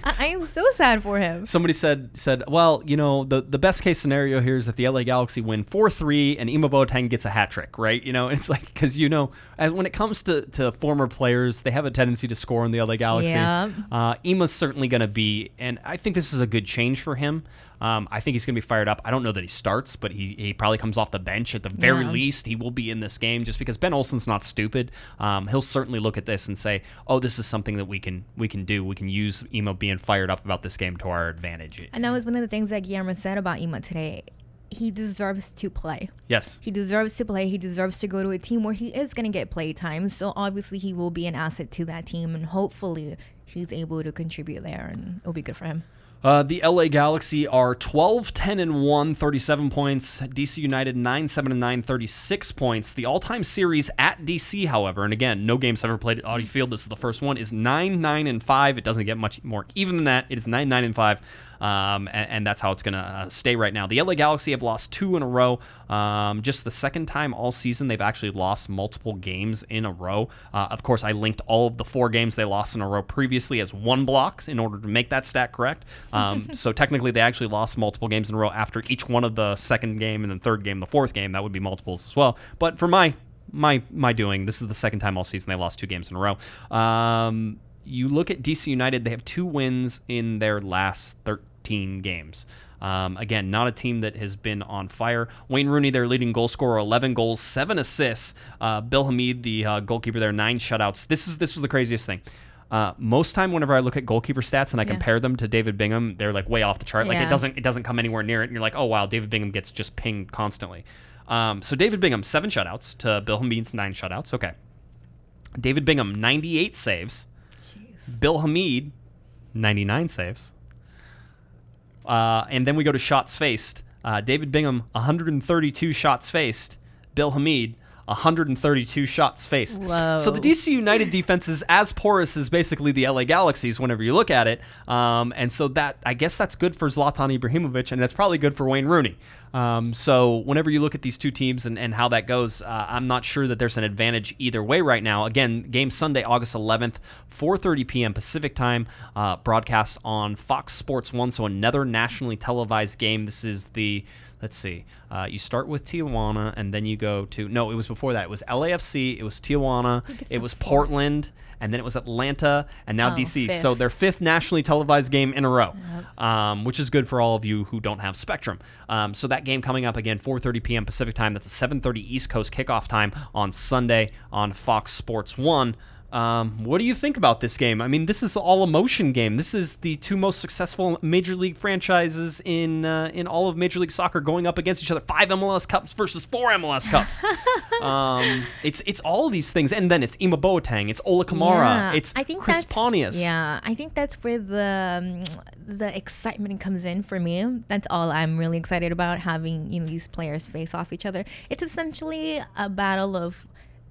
[SPEAKER 3] I, I am so sad for him.
[SPEAKER 2] Somebody said said, well, you know, the, the best case scenario here is that the LA Galaxy win four three and Ema Boateng gets a hat trick, right? You know, it's like because you know, as when it comes to, to former players, they have a tendency to score in the LA Galaxy.
[SPEAKER 3] Yeah.
[SPEAKER 2] Uh, Ema's certainly going to be, and I think this is a good change for him. Um, I think he's going to be fired up. I don't know that he starts, but he, he probably comes off the bench at the very
[SPEAKER 3] Yeah.
[SPEAKER 2] least. He will be in this game just because Ben Olsen's not stupid. Um, he'll certainly look at this and say, "Oh, this is something that we can we can do. We can use Ema being fired up about this game to our advantage."
[SPEAKER 3] And that was one of the things that Guillermo said about Ema today. He deserves to play.
[SPEAKER 2] Yes.
[SPEAKER 3] He deserves to play. He deserves to go to a team where he is going to get play time. So obviously he will be an asset to that team, and hopefully he's able to contribute there, and it'll be good for him.
[SPEAKER 2] Uh, the LA Galaxy are 12, 10, and 1, 37 points. DC United 9, 7, and 9, 36 points. The all time series at DC, however, and again, no games ever played at Audi Field, this is the first one, is 9, 9, and 5. It doesn't get much more even than that. It is 9, 9, and 5. Um, and, and that's how it's going to uh, stay right now. The LA Galaxy have lost two in a row. Um, just the second time all season they've actually lost multiple games in a row. Uh, of course, I linked all of the four games they lost in a row previously as one block in order to make that stat correct. Um, so technically, they actually lost multiple games in a row after each one of the second game and then third game, the fourth game. That would be multiples as well. But for my my my doing, this is the second time all season they lost two games in a row. Um, you look at DC United; they have two wins in their last 13 games. Um, again, not a team that has been on fire. Wayne Rooney, their leading goal scorer, 11 goals, seven assists. Uh, Bill Hamid, the uh, goalkeeper, there, nine shutouts. This is this was the craziest thing. Uh, most time, whenever I look at goalkeeper stats and I
[SPEAKER 3] Yeah.
[SPEAKER 2] compare them to David Bingham, they're like way off the chart. Like it doesn't it doesn't come anywhere near it, and you're like, oh wow, David Bingham gets just pinged constantly. Um, so David Bingham seven shutouts to Bill Hamid's nine shutouts. Okay. David Bingham 98 saves.
[SPEAKER 3] Jeez.
[SPEAKER 2] Bill Hamid, 99 saves. Uh, and then we go to shots faced. Uh, David Bingham, 132 shots faced. Bill Hamid, 132 shots faced.
[SPEAKER 3] Whoa.
[SPEAKER 2] So the DC United defense is as porous as basically the LA Galaxies whenever you look at it. Um, and so that I guess that's good for Zlatan Ibrahimovic, and that's probably good for Wayne Rooney. Um, so whenever you look at these two teams and, and how that goes, uh, I'm not sure that there's an advantage either way right now. Again, game Sunday, August 11th, 4:30 p.m. Pacific time, uh, broadcast on Fox Sports One. So another nationally televised game. This is the let's see. Uh, you start with Tijuana, and then you go to no. It was before that. It was LAFC. It was Tijuana. It was. Portland, and then it was Atlanta, and now
[SPEAKER 3] Oh,
[SPEAKER 2] DC.
[SPEAKER 3] fifth.
[SPEAKER 2] So their fifth nationally televised game in a row, um, which is good for all of you who don't have Spectrum. Um, so that game coming up again, 4:30 p.m. Pacific time. That's a 7:30 East Coast kickoff time on Sunday on Fox Sports One. Um, what do you think about this game? I mean, this is all emotion game. This is the two most successful major league franchises in uh, in all of Major League Soccer going up against each other. Five MLS Cups versus four MLS Cups. um, it's it's all these things, and then it's Ema Boateng, it's Ola Kamara,
[SPEAKER 3] Yeah,
[SPEAKER 2] it's
[SPEAKER 3] I think
[SPEAKER 2] Chris Pontius.
[SPEAKER 3] Yeah, I think that's where the um, the excitement comes in for me. That's all I'm really excited about having you know these players face off each other. It's essentially a battle of,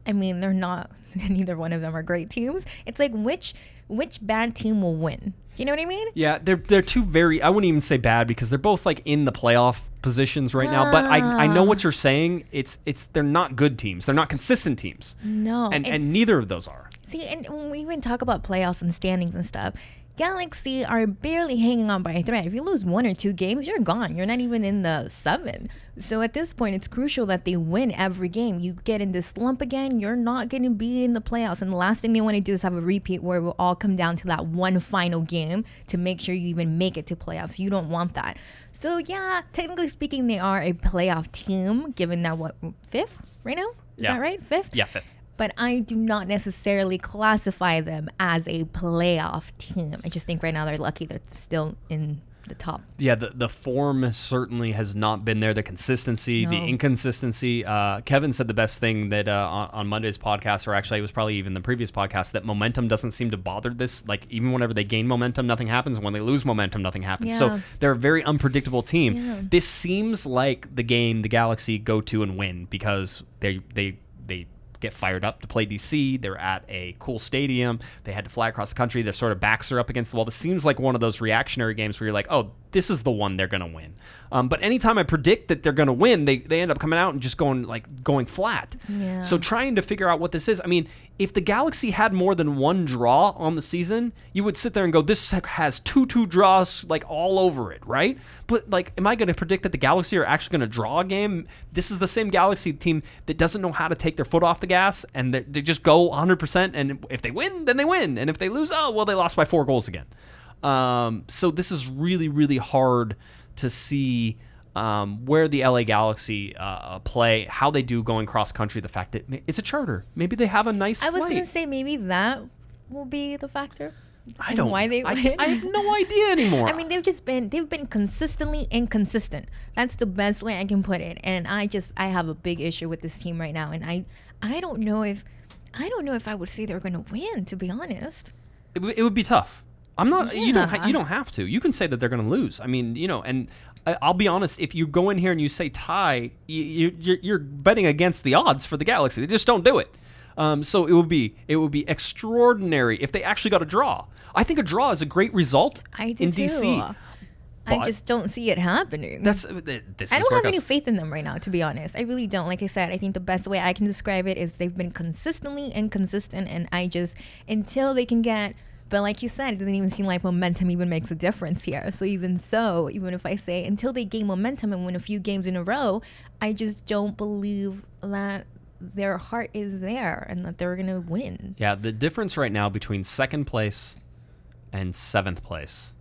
[SPEAKER 3] I mean, they're not neither one of them are great teams. It's like which which bad team will win. Do you know what I mean?
[SPEAKER 2] Yeah, they're they're two very. I wouldn't even say bad because they're both like in the playoff positions right now. But I I know what ah. you're saying. It's it's they're not good teams. They're not consistent teams,
[SPEAKER 3] No,
[SPEAKER 2] and and neither of those are.
[SPEAKER 3] See, and when we even talk about playoffs and standings and stuff, Galaxy are barely hanging on by a thread. If you lose one or two games, you're gone. You're not even in the seven. So at this point, it's crucial that they win every game. You get in this slump again, you're not going to be in the playoffs. And the last thing they want to do is have a repeat where it will all come down to that one final game to make sure you even make it to playoffs. You don't want that. So yeah, technically speaking, they are a playoff team, given that what fifth right now. Is
[SPEAKER 2] Yeah.
[SPEAKER 3] that right? Fifth
[SPEAKER 2] Yeah, fifth.
[SPEAKER 3] But I do not necessarily classify them as a playoff team. I just think right now they're lucky they're still in the top.
[SPEAKER 2] Yeah, the, the form certainly has not been there. The consistency, the inconsistency. Uh, Kevin said the best thing that uh, on, on Monday's podcast, or actually it was probably even the previous podcast, that momentum doesn't seem to bother this. Like even whenever they gain momentum, nothing happens. And when they lose momentum, nothing happens. So they're a very unpredictable team.
[SPEAKER 3] Yeah.
[SPEAKER 2] This seems like the game the Galaxy go to and win because they they they get fired up to play DC. They're at a cool stadium. They had to fly across the country. Their sort of backs are up against the wall. This seems like one of those reactionary games where you're like, oh, this is the one they're going to win. Um, but anytime I predict that they're going to win, they, they end up coming out and just going like going flat.
[SPEAKER 3] Yeah.
[SPEAKER 2] So trying to figure out what this is. I mean, if the Galaxy had more than one draw on the season, you would sit there and go, "This has two two draws like all over it, right?" But like, am I going to predict that the Galaxy are actually going to draw a game? This is the same Galaxy team that doesn't know how to take their foot off the gas and they, they just go 100. percent And if they win, then they win, and if they lose, oh well, they lost by four goals again. Um, so this is really really hard to see um, where the LA Galaxy uh, play, how they do going cross country. The fact that it's a charter, maybe they have a nice.
[SPEAKER 3] I was gonna say maybe that will be the factor.
[SPEAKER 2] I don't.
[SPEAKER 3] why they
[SPEAKER 2] I,
[SPEAKER 3] win.
[SPEAKER 2] I have no idea anymore.
[SPEAKER 3] I mean, they've just been they've been consistently inconsistent. That's the best way I can put it. And I just I have a big issue with this team right now. And I I don't know if I don't know if I would say they're going to win. To be honest.
[SPEAKER 2] it, w- it would be tough. I'm not. You don't. Ha- you don't have to. You can say that they're going to lose. I mean, you know, and I, I'll be honest. If you go in here and you say tie, you, you, you're, you're betting against the odds for the Galaxy. They just don't do it. Um, so it would be it would be extraordinary if they actually got a draw. I think a draw is a great result
[SPEAKER 3] I do
[SPEAKER 2] in
[SPEAKER 3] too.
[SPEAKER 2] DC.
[SPEAKER 3] I just don't see it happening.
[SPEAKER 2] That's uh, this.
[SPEAKER 3] I don't have any faith in them right now, to be honest. I really don't. Like I said, I think the best way I can describe it is they've been consistently inconsistent, and I just until they can get. But like you said, it doesn't even seem like momentum even makes a difference here. So even so, even if I say until they gain momentum and win a few games in a row, I just don't believe that their heart is there and that they're gonna win.
[SPEAKER 2] Yeah, the difference right now between second place and seventh place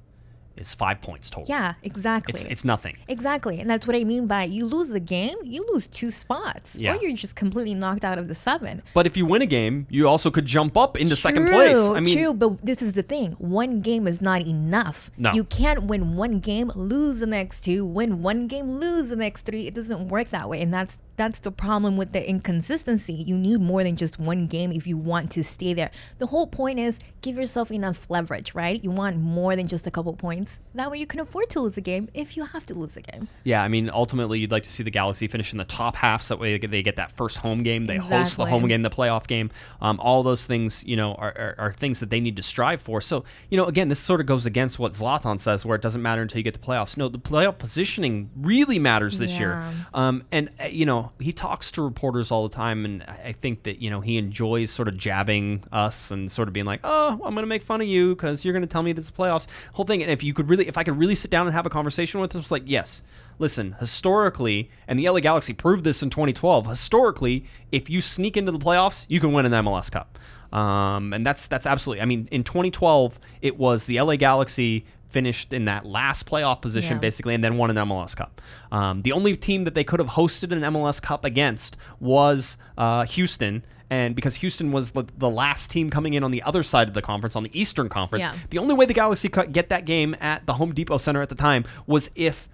[SPEAKER 2] is five points total.
[SPEAKER 3] Yeah, exactly.
[SPEAKER 2] it's it's nothing.
[SPEAKER 3] Exactly. And that's what I mean by you lose a game, you lose two spots.
[SPEAKER 2] Yeah.
[SPEAKER 3] Or you're just completely knocked out of the seven.
[SPEAKER 2] But if you win a game, you also could jump up into second place.
[SPEAKER 3] True,
[SPEAKER 2] I mean,
[SPEAKER 3] true, but this is the thing. One game is not enough.
[SPEAKER 2] No.
[SPEAKER 3] You can't win one game, lose the next two, win one game, lose the next three. It doesn't work that way. And that's that's the problem with the inconsistency. You need more than just one game if you want to stay there. The whole point is give yourself enough leverage, right? You want more than just a couple points. That way you can afford to lose a game if you have to lose a game.
[SPEAKER 2] yeah, I mean, ultimately, you'd like to see the Galaxy finish in the top half, so that way they get that first home game. They host the home game, the playoff game. Um, all those things, you know, are, are, are things that they need to strive for. So, you know, again, this sort of goes against what Zlatan says, where it doesn't matter until you get the playoffs. No, the playoff positioning really matters this year.
[SPEAKER 3] Yeah.
[SPEAKER 2] Um, and uh, you know, he talks to reporters all the time, and I think that you know he enjoys sort of jabbing us and sort of being like, "Oh, I'm going to make fun of you because you're going to tell me this is playoffs." Whole thing. And if you could really, if I could really sit down and have a conversation with him, it's like, yes. Listen, historically, and the LA Galaxy proved this in 2012. Historically, if you sneak into the playoffs, you can win an MLS Cup. Um, and that's that's absolutely. I mean, in 2012, it was the LA Galaxy finished in that last playoff position,
[SPEAKER 3] Yeah.
[SPEAKER 2] basically, and then won an MLS Cup. Um, the only team that they could have hosted an MLS Cup against was uh, Houston. And because Houston was the, the last team coming in on the other side of the conference, on the Eastern Conference,
[SPEAKER 3] Yeah.
[SPEAKER 2] the only way the Galaxy could get that game at the Home Depot Center at the time was if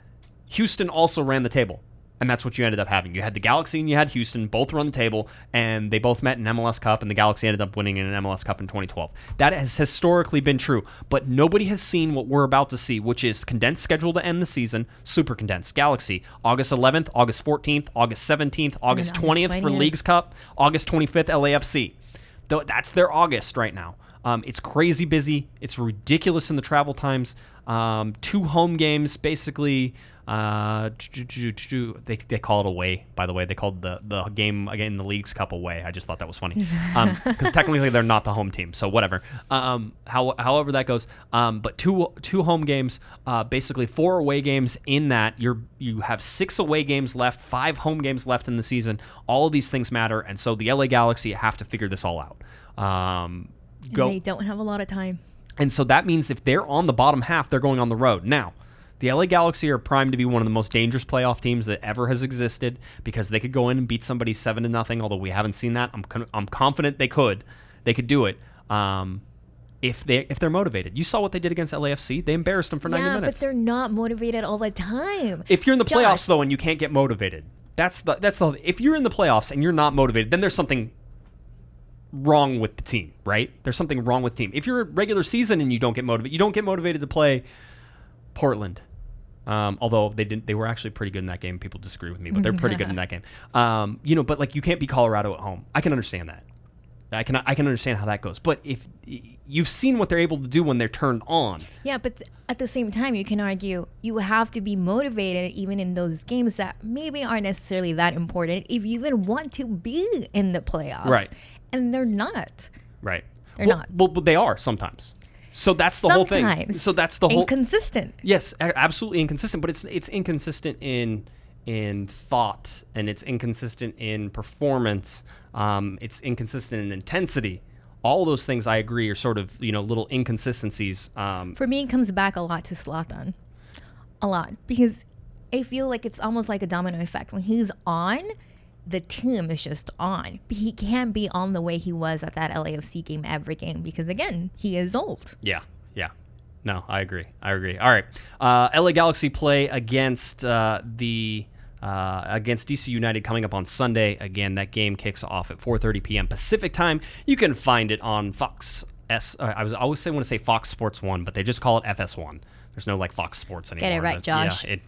[SPEAKER 2] Houston also ran the table. And that's what you ended up having. You had the Galaxy and you had Houston both run the table, and they both met in MLS Cup, and the Galaxy ended up winning in an MLS Cup in 2012. That has historically been true, but nobody has seen what we're about to see, which is condensed schedule to end the season, super condensed. Galaxy, August 11th, August 14th, August 17th, August
[SPEAKER 3] August
[SPEAKER 2] 20th for Leagues Cup, August 25th, LAFC. Though that's their August right now. Um, it's crazy busy. It's ridiculous in the travel times. Um, two home games, basically. Uh, they, they call it away. By the way, they called the the game again the League's Cup away. I just thought that was funny because technically they're not the home team, so whatever. Um, how, however that goes. Um, but two two home games, uh, basically four away games. In that you're you have six away games left, five home games left in the season. All of these things matter, and so the LA Galaxy have to figure this all out. Um,
[SPEAKER 3] And
[SPEAKER 2] go
[SPEAKER 3] they don't have a lot of time.
[SPEAKER 2] and so that means if they're on the bottom half, they're going on the road. Now, the LA Galaxy are primed to be one of the most dangerous playoff teams that ever has existed because they could go in and beat somebody seven to nothing. Although we haven't seen that, I'm con- I'm confident they could. They could do it. Um, if they if they're motivated, you saw what they did against LAFC. They embarrassed them for 90
[SPEAKER 3] yeah,
[SPEAKER 2] minutes.
[SPEAKER 3] but they're not motivated all the time.
[SPEAKER 2] If you're in the
[SPEAKER 3] Josh.
[SPEAKER 2] playoffs though and you can't get motivated, that's the that's the if you're in the playoffs and you're not motivated, then there's something wrong with the team, right? There's something wrong with the team. If you're a regular season and you don't get motivated, you don't get motivated to play Portland. Um, although they didn't, they were actually pretty good in that game. People disagree with me, but they're pretty good in that game. Um, you know, but like you can't be Colorado at home. I can understand that. I can I can understand how that goes. But if you've seen what they're able to do when they're turned on,
[SPEAKER 3] Yeah, but th- at the same time, you can argue you have to be motivated even in those games that maybe aren't necessarily that important if you even want to be in the playoffs.
[SPEAKER 2] Right.
[SPEAKER 3] And they're not.
[SPEAKER 2] right?
[SPEAKER 3] They're
[SPEAKER 2] well,
[SPEAKER 3] not.
[SPEAKER 2] Well, but they are sometimes. So that's the whole thing.
[SPEAKER 3] Sometimes.
[SPEAKER 2] So that's the whole.
[SPEAKER 3] Inconsistent.
[SPEAKER 2] Yes, absolutely inconsistent, but it's it's inconsistent in in thought and it's inconsistent in performance. Um, it's inconsistent in intensity. All those things I agree are sort of you know little inconsistencies. Um,
[SPEAKER 3] For me, it comes back a lot to Zlatan. A lot. Because I feel like it's almost like a domino effect. When he's on, the team is just on. He can't be on the way he was at that LAFC game every game because, again, he is old.
[SPEAKER 2] Yeah, yeah. No, I agree. I agree. All right. Uh, LA Galaxy play against uh, the uh, against DC United coming up on Sunday. Again, that game kicks off at 4:30 p.m. Pacific time. You can find it on Fox S. Uh, I was I always say want to say Fox Sports One, but they just call it FS1. There's no like Fox Sports anymore.
[SPEAKER 3] Get it right, Josh.
[SPEAKER 2] Yeah, it,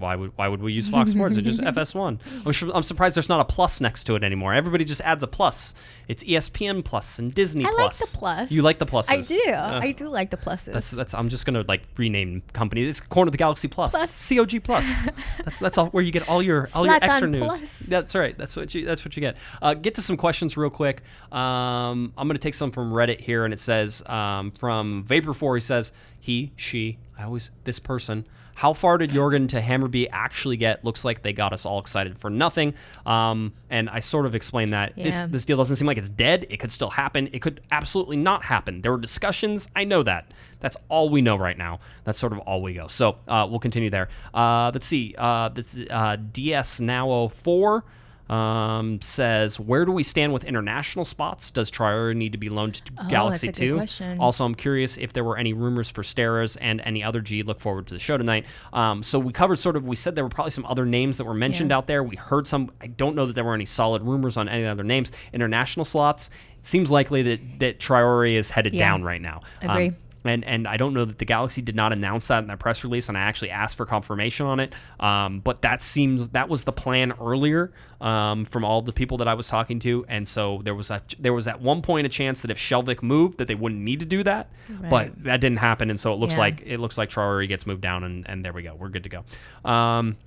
[SPEAKER 2] why would why would we use Fox Sports? It's just FS1. I'm, sure, I'm surprised there's not a plus next to it anymore. Everybody just adds a plus. It's ESPN Plus and Disney Plus.
[SPEAKER 3] I like the plus.
[SPEAKER 2] You like the pluses?
[SPEAKER 3] I do.
[SPEAKER 2] Uh,
[SPEAKER 3] I do like the pluses.
[SPEAKER 2] that's that's. I'm just gonna like rename company. It's Corner of the Galaxy Plus.
[SPEAKER 3] Plus.
[SPEAKER 2] COG Plus. that's that's all where you get all your all your extra news.
[SPEAKER 3] Plus.
[SPEAKER 2] That's right. That's what you that's what you get. Uh, get to some questions real quick. Um, I'm gonna take some from Reddit here, and it says um, from Vapor Four. He says he she. I always this person. How far did Jorgen to Hammarby actually get? Looks like they got us all excited for nothing. Um, and I sort of explained that this
[SPEAKER 3] Yeah.
[SPEAKER 2] this deal doesn't seem like it's dead. It could still happen. It could absolutely not happen. There were discussions. I know that. That's all we know right now. That's sort of all we go. So uh, we'll continue there. Uh, let's see. Uh, this is, uh, DS Now 04 um, says, Where do we stand with international spots? Does Traore need to be loaned to
[SPEAKER 3] Oh,
[SPEAKER 2] Galaxy
[SPEAKER 3] that's a good
[SPEAKER 2] 2?
[SPEAKER 3] question.
[SPEAKER 2] Also, I'm curious if there were any rumors for Steres and any other G. Look forward to the show tonight. Um, so we covered sort of, we said there were probably some other names that were mentioned
[SPEAKER 3] Yeah.
[SPEAKER 2] out there. We heard some. I don't know that there were any solid rumors on any other names. International slots. Seems likely that that Traore is headed
[SPEAKER 3] Yeah.
[SPEAKER 2] down right now. Um,
[SPEAKER 3] Agree.
[SPEAKER 2] And and I don't know that the Galaxy did not announce that in their press release, and I actually asked for confirmation on it. Um, but that seems that was the plan earlier um, from all the people that I was talking to, and so there was a there was at one point a chance that if Skjelvik moved, that they wouldn't need to do that, but that didn't happen, and so it looks
[SPEAKER 3] Yeah.
[SPEAKER 2] like it looks like Traore gets moved down, and and there we go, we're good to go. Um,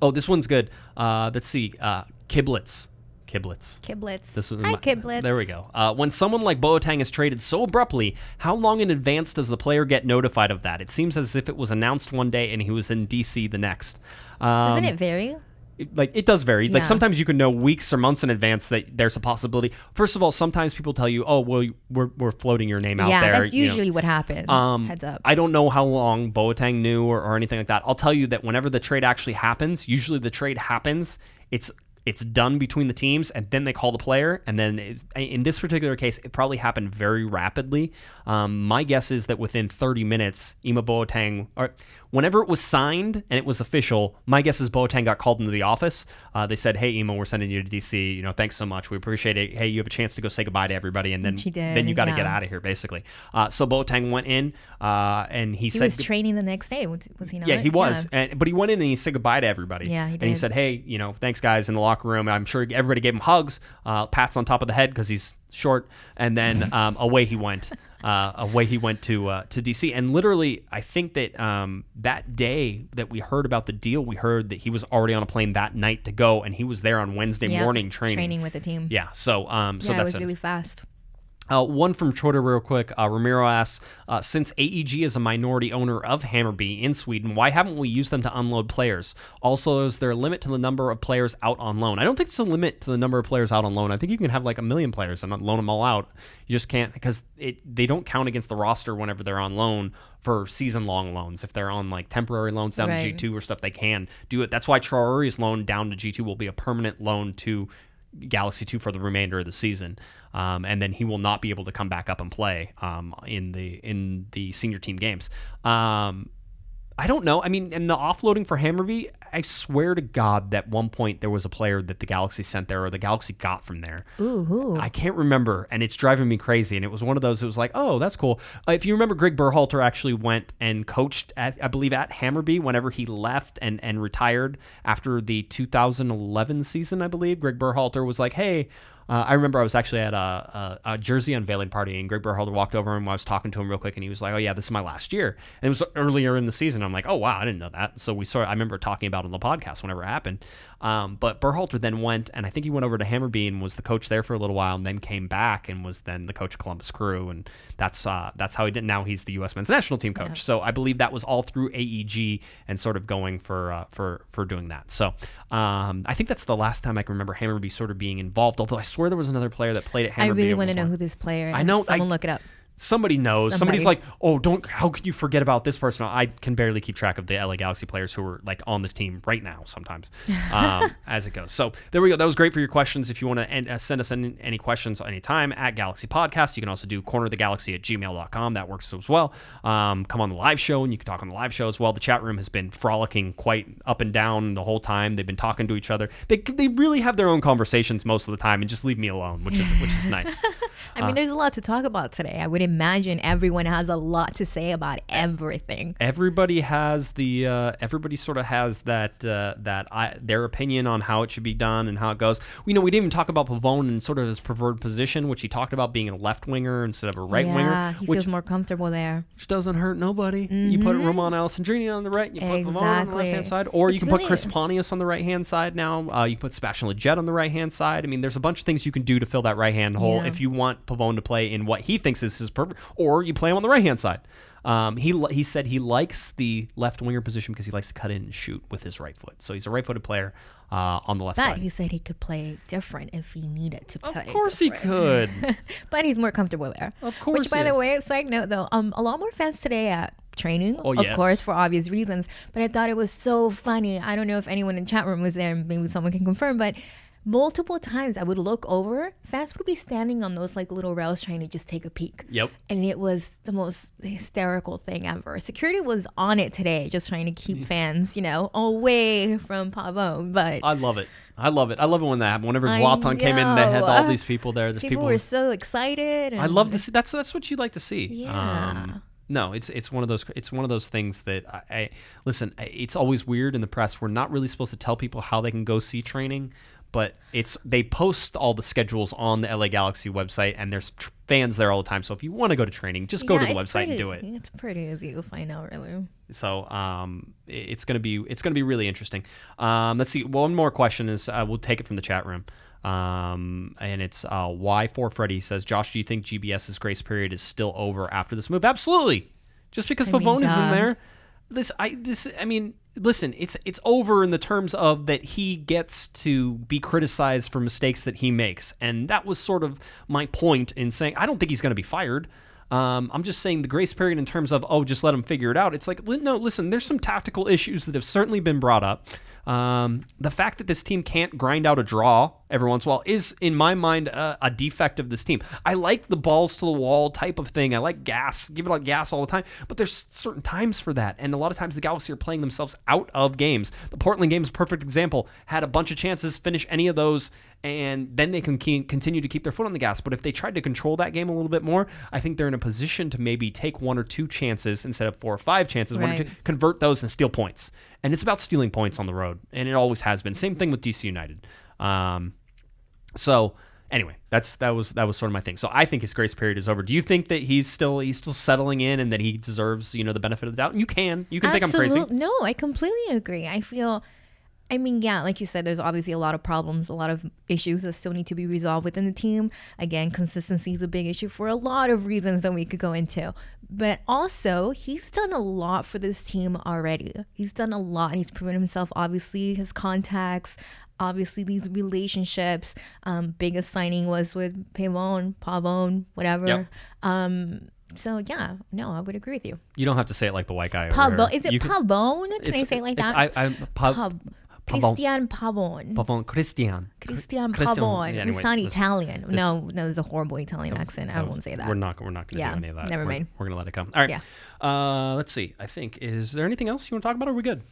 [SPEAKER 2] oh, this one's good. Uh, let's see, uh, Kiblets. Kiblets.
[SPEAKER 3] Kiblets.
[SPEAKER 2] This was
[SPEAKER 3] Hi,
[SPEAKER 2] my-
[SPEAKER 3] Kiblets.
[SPEAKER 2] There we go. Uh, when someone like Boateng is traded so abruptly, how long in advance does the player get notified of that? It seems as if it was announced one day and he was in DC the next. Um,
[SPEAKER 3] Doesn't it vary?
[SPEAKER 2] it- like it does vary. Like sometimes you can know weeks or months in advance that there's a possibility. First of all, sometimes people tell you, "Oh, well, we're, we're floating your name out
[SPEAKER 3] yeah,
[SPEAKER 2] there."
[SPEAKER 3] that's
[SPEAKER 2] you know.
[SPEAKER 3] usually what happens.
[SPEAKER 2] Um,
[SPEAKER 3] Heads up.
[SPEAKER 2] I don't know how long Boateng knew or, or anything like that. I'll tell you that whenever the trade actually happens, usually the trade happens, it's it's done between the teams, and then they call the player. And then in this particular case, it probably happened very rapidly. Um, my guess is that within 30 minutes, Ema Boateng, or whenever it was signed and it was official, my guess is Boateng got called into the office. Uh, they said, "Hey, Ema, we're sending you to DC. You know, thanks so much. We appreciate it. Hey, you have a chance to go say goodbye to everybody, and then
[SPEAKER 3] did,
[SPEAKER 2] then you got to get out of here, basically." Uh, so Boateng went in, uh, and he,
[SPEAKER 3] he
[SPEAKER 2] said,
[SPEAKER 3] was training the next day. Was, he not?
[SPEAKER 2] "Yeah, he was." And, but he went in and he said goodbye to everybody.
[SPEAKER 3] Yeah, he did.
[SPEAKER 2] And he said, "Hey, you know, thanks guys in the locker room. I'm sure everybody gave him hugs, uh, pats on top of the head because he's short, and then um, away he went." Uh, away he went to uh, to DC, and literally, I think that um, that day that we heard about the deal, we heard that he was already on a plane that night to go, and he was there on Wednesday morning training.
[SPEAKER 3] Training with the team.
[SPEAKER 2] Yeah, so um, so
[SPEAKER 3] yeah, it was really fast.
[SPEAKER 2] Uh, one from Twitter, real quick. Uh, Ramiro asks, uh, since AEG is a minority owner of Hammarby in Sweden, why haven't we used them to unload players? Also, is there a limit to the number of players out on loan? I don't think there's a limit to the number of players out on loan. I think you can have like a million players and loan them all out. You just can't because it they don't count against the roster whenever they're on loan for season long loans. If they're on like temporary loans down
[SPEAKER 3] Right.
[SPEAKER 2] to G2 or stuff, they can do it. That's why Traore's loan down to G2 will be a permanent loan to Galaxy 2 for the remainder of the season. Um, and then he will not be able to come back up and play um, in the in the senior team games. Um, I don't know. I mean, and the offloading for Hammarby, I swear to God that one point there was a player that the Galaxy sent there or the Galaxy got from there.
[SPEAKER 3] Ooh, ooh.
[SPEAKER 2] I can't remember, and it's driving me crazy. And it was one of those. It was like, oh, that's cool. Uh, if you remember, Greg Berhalter actually went and coached at, I believe, at Hammarby whenever he left and and retired after the 2011 season. I believe Greg Berhalter was like, hey. Uh, I remember I was actually at a, a, a jersey unveiling party, and Greg Berhalter walked over and I was talking to him real quick, and he was like, "Oh yeah, this is my last year." And it was earlier in the season. I'm like, "Oh wow, I didn't know that." So we sort. I remember talking about it on the podcast whenever it happened. Um, but Berhalter then went, and I think he went over to Hammarby and was the coach there for a little while, and then came back and was then the coach of Columbus Crew, and that's uh, that's how he did. Now he's the U.S. men's national team coach.
[SPEAKER 3] Yeah.
[SPEAKER 2] So I believe that was all through AEG and sort of going for uh, for for doing that. So um, I think that's the last time I can remember Hammarby sort of being involved. Although I swear there was another player that played at Hammarby.
[SPEAKER 3] I really want to know who this player is.
[SPEAKER 2] I know, I-
[SPEAKER 3] Someone look it up.
[SPEAKER 2] Somebody knows. Somebody's like, oh, don't. How could you forget about this person? I can barely keep track of the LA Galaxy players who are like on the team right now. Sometimes, um, as it goes. So there we go. That was great for your questions. If you want to uh, send us any, any questions anytime at Galaxy Podcast, you can also do corner of the galaxy at gmail.com. That works as well. Um, come on the live show and you can talk on the live show as well. The chat room has been frolicking quite up and down the whole time. They've been talking to each other. They they really have their own conversations most of the time and just leave me alone, which is which is nice.
[SPEAKER 3] I mean, there's a lot to talk about today. I would imagine everyone has a lot to say about everything.
[SPEAKER 2] everybody has the uh, everybody sort of has that uh, that I, their opinion on how it should be done and how it goes. You know, we didn't even talk about Pavón and sort of his preferred position, which he talked about being a left winger instead of a right
[SPEAKER 3] yeah,
[SPEAKER 2] winger,
[SPEAKER 3] he
[SPEAKER 2] which,
[SPEAKER 3] feels more comfortable there.
[SPEAKER 2] which doesn't hurt nobody. You put Romain Alessandrini on the right, you put Pavón on the
[SPEAKER 3] Exactly.
[SPEAKER 2] left hand side, or you
[SPEAKER 3] It's
[SPEAKER 2] can put Chris Pontius on the right hand side now. Uh, you can put Sebastian Lletget on the right hand side. I mean, there's a bunch of things you can do to fill that right hand hole
[SPEAKER 3] Yeah.
[SPEAKER 2] if you want Pavón to play in what he thinks is his perfect, or you play him on the right hand side. Um, he he said he likes the left winger position because he likes to cut in and shoot with his right foot. So he's a right footed player uh, on the left
[SPEAKER 3] But
[SPEAKER 2] side.
[SPEAKER 3] he said he could play different if he needed to play.
[SPEAKER 2] Of course he could.
[SPEAKER 3] but he's more comfortable there.
[SPEAKER 2] Of course
[SPEAKER 3] Which, by
[SPEAKER 2] he
[SPEAKER 3] the
[SPEAKER 2] is.
[SPEAKER 3] way, side note though, um, a lot more fans today at training,
[SPEAKER 2] Oh,
[SPEAKER 3] of
[SPEAKER 2] yes.
[SPEAKER 3] course, for obvious reasons. But I thought it was so funny. I don't know if anyone in chat room was there. Maybe someone can confirm, but. Multiple times I would look over, fans would be standing on those like little rails trying to just take a peek.
[SPEAKER 2] Yep.
[SPEAKER 3] And it was the most hysterical thing ever. Security was on it today, just trying to keep fans, you know, away from Pavón. But
[SPEAKER 2] I love it. I love it. I love it when that happened. Whenever Zlatan came in, they had all these people there. There's
[SPEAKER 3] people,
[SPEAKER 2] people.
[SPEAKER 3] were so excited.
[SPEAKER 2] I love to see. That's that's what you like to see.
[SPEAKER 3] Yeah.
[SPEAKER 2] Um, no, it's it's one of those it's one of those things that I, I listen. It's always weird in the press. We're not really supposed to tell people how they can go see training, but it's they post all the schedules on the LA Galaxy website, and there's tr- fans there all the time. So if you want to go to training, just go
[SPEAKER 3] Yeah,
[SPEAKER 2] to the website
[SPEAKER 3] pretty-
[SPEAKER 2] and do it.
[SPEAKER 3] It's pretty easy to find out, really.
[SPEAKER 2] So um, it's gonna be it's gonna be really interesting. Um, let's see. One more question is uh, we'll take it from the chat room. Um, and it's uh, why for Freddy says, Josh, do you think GBS's grace period is still over after this move? Absolutely. Just because
[SPEAKER 3] I mean,
[SPEAKER 2] Pavón is in there, this I this I mean, listen, it's it's over in the terms of that he gets to be criticized for mistakes that he makes, and that was sort of my point in saying I don't think he's going to be fired. Um, I'm just saying the grace period in terms of oh, just let him figure it out. It's like no, listen, there's some tactical issues that have certainly been brought up. Um, the fact that this team can't grind out a draw every once in a while is, in my mind, a, a defect of this team. I like the balls to the wall type of thing. I like gas, give it like gas all the time. But there's certain times for that, and a lot of times the Galaxy are playing themselves out of games. The Portland game is a perfect example. Had a bunch of chances, finish any of those, and then they can ke- continue to keep their foot on the gas. But if they tried to control that game a little bit more, I think they're in a position to maybe take one or two chances instead of four or five chances, one or
[SPEAKER 3] Right.
[SPEAKER 2] two, convert those and steal points. And it's about stealing points on the road, and it always has been. Same thing with DC United. Um, so anyway, that's that was that was sort of my thing. So I think his grace period is over. Do you think that he's still he's still settling in and that he deserves you know the benefit of the doubt? You can you can think I'm crazy.
[SPEAKER 3] No, I completely agree. I feel, I mean, yeah, like you said, there's obviously a lot of problems, a lot of issues that still need to be resolved within the team. Again, consistency is a big issue for a lot of reasons that we could go into. But also, he's done a lot for this team already. He's done a lot and he's proven himself, obviously, his contacts. Obviously, these relationships. Um, biggest signing was with Pavón, Pavón, whatever.
[SPEAKER 2] Yep.
[SPEAKER 3] Um, so yeah, no, I would agree with you.
[SPEAKER 2] You don't have to say it like the white guy. Pavón.
[SPEAKER 3] Is it
[SPEAKER 2] You
[SPEAKER 3] Pavón? Can I say it like that?
[SPEAKER 2] I, I, pa,
[SPEAKER 3] Pav- Pavón. Cristian
[SPEAKER 2] Pavón. Pavón.
[SPEAKER 3] Cristian.
[SPEAKER 2] Cristian.
[SPEAKER 3] Pavón.
[SPEAKER 2] Yeah,
[SPEAKER 3] sound
[SPEAKER 2] this-
[SPEAKER 3] Italian. no, no, it's a horrible Italian accent. I won't say that.
[SPEAKER 2] We're not. We're not going to
[SPEAKER 3] Yeah,
[SPEAKER 2] do any of that.
[SPEAKER 3] never
[SPEAKER 2] we're,
[SPEAKER 3] mind.
[SPEAKER 2] We're going to let it come. All right.
[SPEAKER 3] Yeah.
[SPEAKER 2] Uh, let's see. I think is there anything else you want to talk about? Or are we good?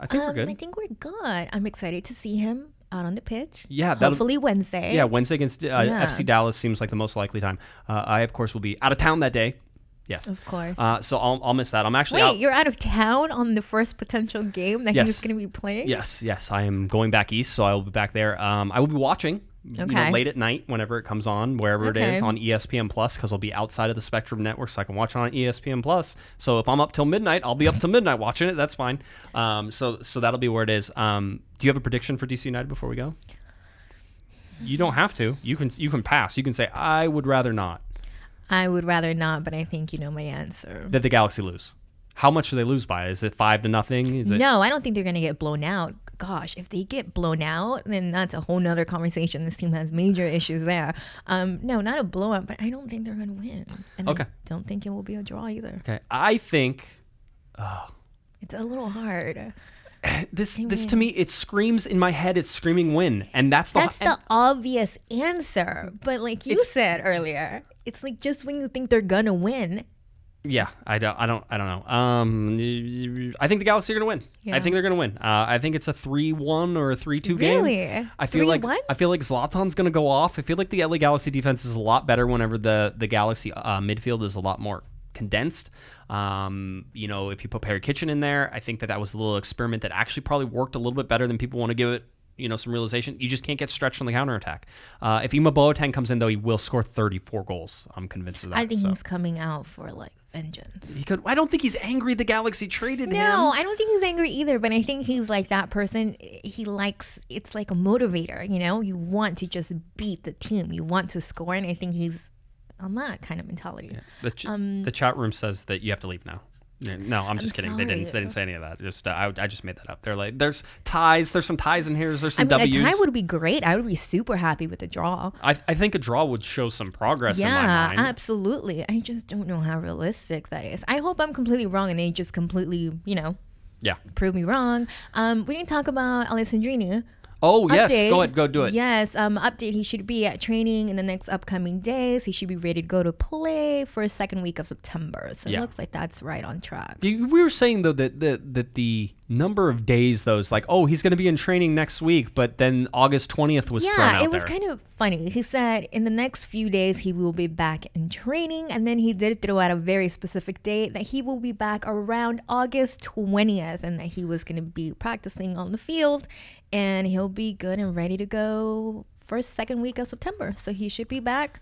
[SPEAKER 2] I think
[SPEAKER 3] Um,
[SPEAKER 2] we're good.
[SPEAKER 3] I think we're good. I'm excited to see him out on the pitch.
[SPEAKER 2] Yeah,
[SPEAKER 3] hopefully Wednesday.
[SPEAKER 2] Yeah, Wednesday against uh,
[SPEAKER 3] Yeah.
[SPEAKER 2] FC Dallas seems like the most likely time. Uh, I, of course, will be out of town that day. Yes.
[SPEAKER 3] Of course.
[SPEAKER 2] Uh, so I'll, I'll miss that. I'm actually
[SPEAKER 3] Wait,
[SPEAKER 2] out.
[SPEAKER 3] you're out of town on the first potential game that
[SPEAKER 2] Yes.
[SPEAKER 3] he's going to be playing?
[SPEAKER 2] Yes, yes. I am going back east, so I will be back there. Um, I will be watching you know,
[SPEAKER 3] Okay.
[SPEAKER 2] late at night whenever it comes on, wherever it
[SPEAKER 3] Okay.
[SPEAKER 2] is on ESPN Plus, because it'll be outside of the Spectrum network, so I can watch it on ESPN Plus. So if I'm up till midnight, I'll be up till midnight watching it. That's fine. Um, so so that'll be where it is. Um, do you have a prediction for DC United before we go? You don't have to. You can you can pass. You can say I would rather not
[SPEAKER 3] I would rather not, but I think you know my answer.
[SPEAKER 2] that the Galaxy lose. How much do they lose by? Is it five to nothing? Is it
[SPEAKER 3] No, I don't think they're gonna get blown out. Gosh, if they get blown out, then that's a whole nother conversation. This team has major issues there. Um, no, not a blowout, but I don't think they're gonna win. And
[SPEAKER 2] Okay.
[SPEAKER 3] I don't think it will be a draw either.
[SPEAKER 2] okay? I think Oh,
[SPEAKER 3] It's a little hard.
[SPEAKER 2] this this to me it screams in my head. It's screaming win, and that's the
[SPEAKER 3] That's the obvious answer. But like you said earlier, it's like just when you think they're gonna win,
[SPEAKER 2] Yeah, I don't, I don't, I don't know. Um, I think the Galaxy are gonna win. I think they're gonna win. Uh, I think it's a three-one or a three-two game.
[SPEAKER 3] Really?
[SPEAKER 2] I feel like
[SPEAKER 3] 3-1?
[SPEAKER 2] I feel like Zlatan's gonna go off. I feel like the LA Galaxy defense is a lot better whenever the the Galaxy uh, midfield is a lot more condensed. Um, you know, if you put Perry Kitchen in there, I think that that was a little experiment that actually probably worked a little bit better than people want to give it. You know, some realization. You just can't get stretched on the counterattack. Uh, if Ema Boateng comes in, though, he will score 34 goals. I'm convinced of that.
[SPEAKER 3] I think
[SPEAKER 2] so.
[SPEAKER 3] he's coming out for like vengeance.
[SPEAKER 2] He could. I don't think he's angry. The Galaxy traded him.
[SPEAKER 3] No, I don't think he's angry either, but I think he's like that person. He likes it's like a motivator, you know? You want to just beat the team, you want to score, and I think he's on that kind of mentality.
[SPEAKER 2] The, ch-
[SPEAKER 3] Um,
[SPEAKER 2] the chat room says that you have to leave now. No, I'm just kidding. They didn't. They didn't say any of that. Just uh, I, I just made that up. They're like, there's ties. There's some ties in here. There's
[SPEAKER 3] I
[SPEAKER 2] some
[SPEAKER 3] mean,
[SPEAKER 2] W's.
[SPEAKER 3] a tie would be great. I would be super happy with a draw.
[SPEAKER 2] I, I think a draw would show some progress in my
[SPEAKER 3] Yeah,
[SPEAKER 2] mind.
[SPEAKER 3] absolutely. I just don't know how realistic that is. I hope I'm completely wrong and they just completely, you know,
[SPEAKER 2] yeah.
[SPEAKER 3] prove me wrong. Um, we didn't talk about Alessandrini.
[SPEAKER 2] Oh yes,
[SPEAKER 3] Update.
[SPEAKER 2] go ahead. Go do it.
[SPEAKER 3] Yes, um, update. He should be at training in the next upcoming days. He should be ready to go to play for a second week of September. So
[SPEAKER 2] Yeah.
[SPEAKER 3] it looks like that's right on track.
[SPEAKER 2] We were saying though that the, that the number of days those like, oh, he's going to be in training next week, but then August 20th was thrown
[SPEAKER 3] Yeah, it was
[SPEAKER 2] there.
[SPEAKER 3] kind of funny. He said in the next few days he will be back in training, and then he did throw out a very specific date that he will be back around August 20th, and that he was going to be practicing on the field, and he'll be good and ready to go first second week of September. So he should be back.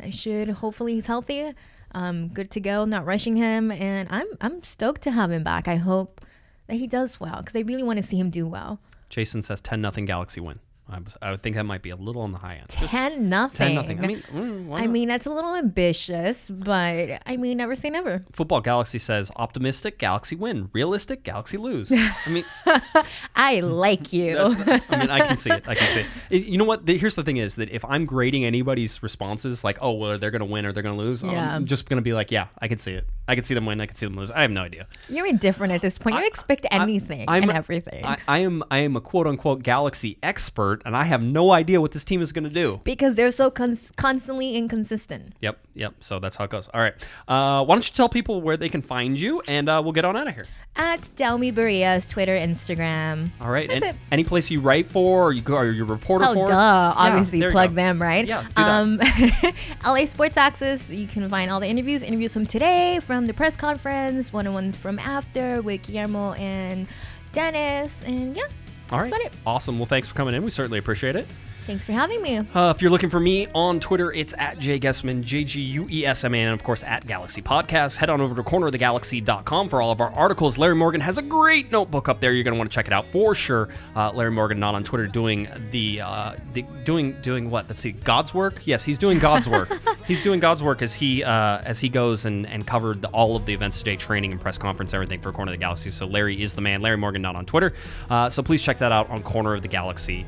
[SPEAKER 3] I should hopefully he's healthy, um, good to go. Not rushing him, and I'm I'm stoked to have him back. I hope that he does well because I really want to see him do well.
[SPEAKER 2] Jason says 10 nothing Galaxy win. I, was, I would think that might be a little on the high end. Just
[SPEAKER 3] Ten nothing.
[SPEAKER 2] 10 nothing. I mean, mm,
[SPEAKER 3] I mean, that's a little ambitious, but I mean, never say never.
[SPEAKER 2] Football Galaxy says optimistic Galaxy win, realistic Galaxy lose. I mean,
[SPEAKER 3] I like you.
[SPEAKER 2] I mean, I can see it. I can see it. It- You know what? The, here's the thing: is that if I'm grading anybody's responses, like, oh, well, they're going to win or they're going to lose,
[SPEAKER 3] Yeah.
[SPEAKER 2] I'm just going to be like, yeah, I can see it. I can see them win. I can see them lose. I have no idea.
[SPEAKER 3] You're indifferent at this point. You expect anything
[SPEAKER 2] I'm-
[SPEAKER 3] and everything
[SPEAKER 2] I, I am. I am a quote unquote Galaxy expert, and I have no idea what this team is going to do.
[SPEAKER 3] because they're so cons- constantly inconsistent.
[SPEAKER 2] Yep, yep. So that's how it goes. All right. Uh, why don't you tell people where they can find you, and uh, we'll get on out of here.
[SPEAKER 3] At Delmy Barias, Twitter, Instagram.
[SPEAKER 2] All right.
[SPEAKER 3] That's
[SPEAKER 2] and
[SPEAKER 3] it.
[SPEAKER 2] any place you write for, or you go, or you're a reporter
[SPEAKER 3] Oh,
[SPEAKER 2] for?
[SPEAKER 3] duh. Obviously, plug them, right?
[SPEAKER 2] Yeah, do that.
[SPEAKER 3] Um, LA Sports Access, you can find all the interviews. Interviews from today, from the press conference, one on ones from after with Guillermo and Dennis. And yeah,
[SPEAKER 2] All
[SPEAKER 3] it.
[SPEAKER 2] Awesome. Well, thanks for coming in. We certainly appreciate it.
[SPEAKER 3] Thanks for having me.
[SPEAKER 2] Uh, if you're looking for me on Twitter, it's at Jay Guesman, J G U E S M A N, and of course at Galaxy Podcast. Head on over to cornerofthegalaxy.com for all of our articles. Larry Morgan has a great notebook up there. You're going to want to check it out for sure. Uh, Larry Morgan not on Twitter doing the, uh, the doing doing what? Let's see, God's work. Yes, he's doing God's work. he's doing God's work as he uh, as he goes and and covered the, all of the events today, training and press conference, everything for Corner of the Galaxy. So Larry is the man. Larry Morgan not on Twitter. Uh, so please check that out on Corner of the Galaxy.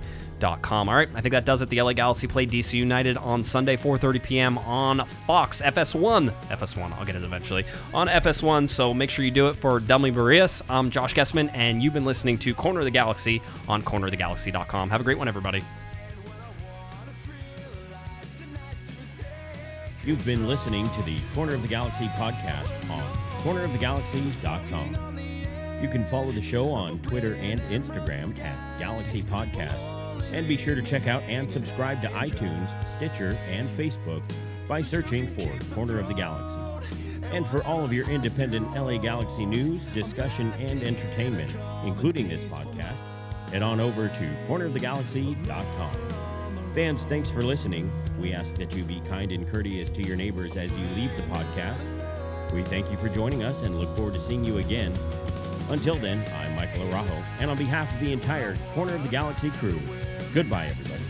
[SPEAKER 2] All right, I think that does it. The LA Galaxy play DC United on Sunday, 4:30 p.m. on Fox FS1. FS1, I'll get it eventually on FS1. So make sure you do it for Delmy Barrias. I'm Josh Guesman, and you've been listening to Corner of the Galaxy on CorneroftheGalaxy.com. Have a great one, everybody.
[SPEAKER 1] You've been listening to the Corner of the Galaxy podcast on cornerofthegalaxy.com. You can follow the show on Twitter and Instagram at Galaxy Podcast. And be sure to check out and subscribe to iTunes, Stitcher, and Facebook by searching for Corner of the Galaxy. And for all of your independent LA Galaxy news, discussion, and entertainment, including this podcast, head on over to cornerofthegalaxy.com. Fans, thanks for listening. We ask that you be kind and courteous to your neighbors as you leave the podcast. We thank you for joining us and look forward to seeing you again. Until then, I'm Michael Arajo, and on behalf of the entire Corner of the Galaxy crew, goodbye, everybody.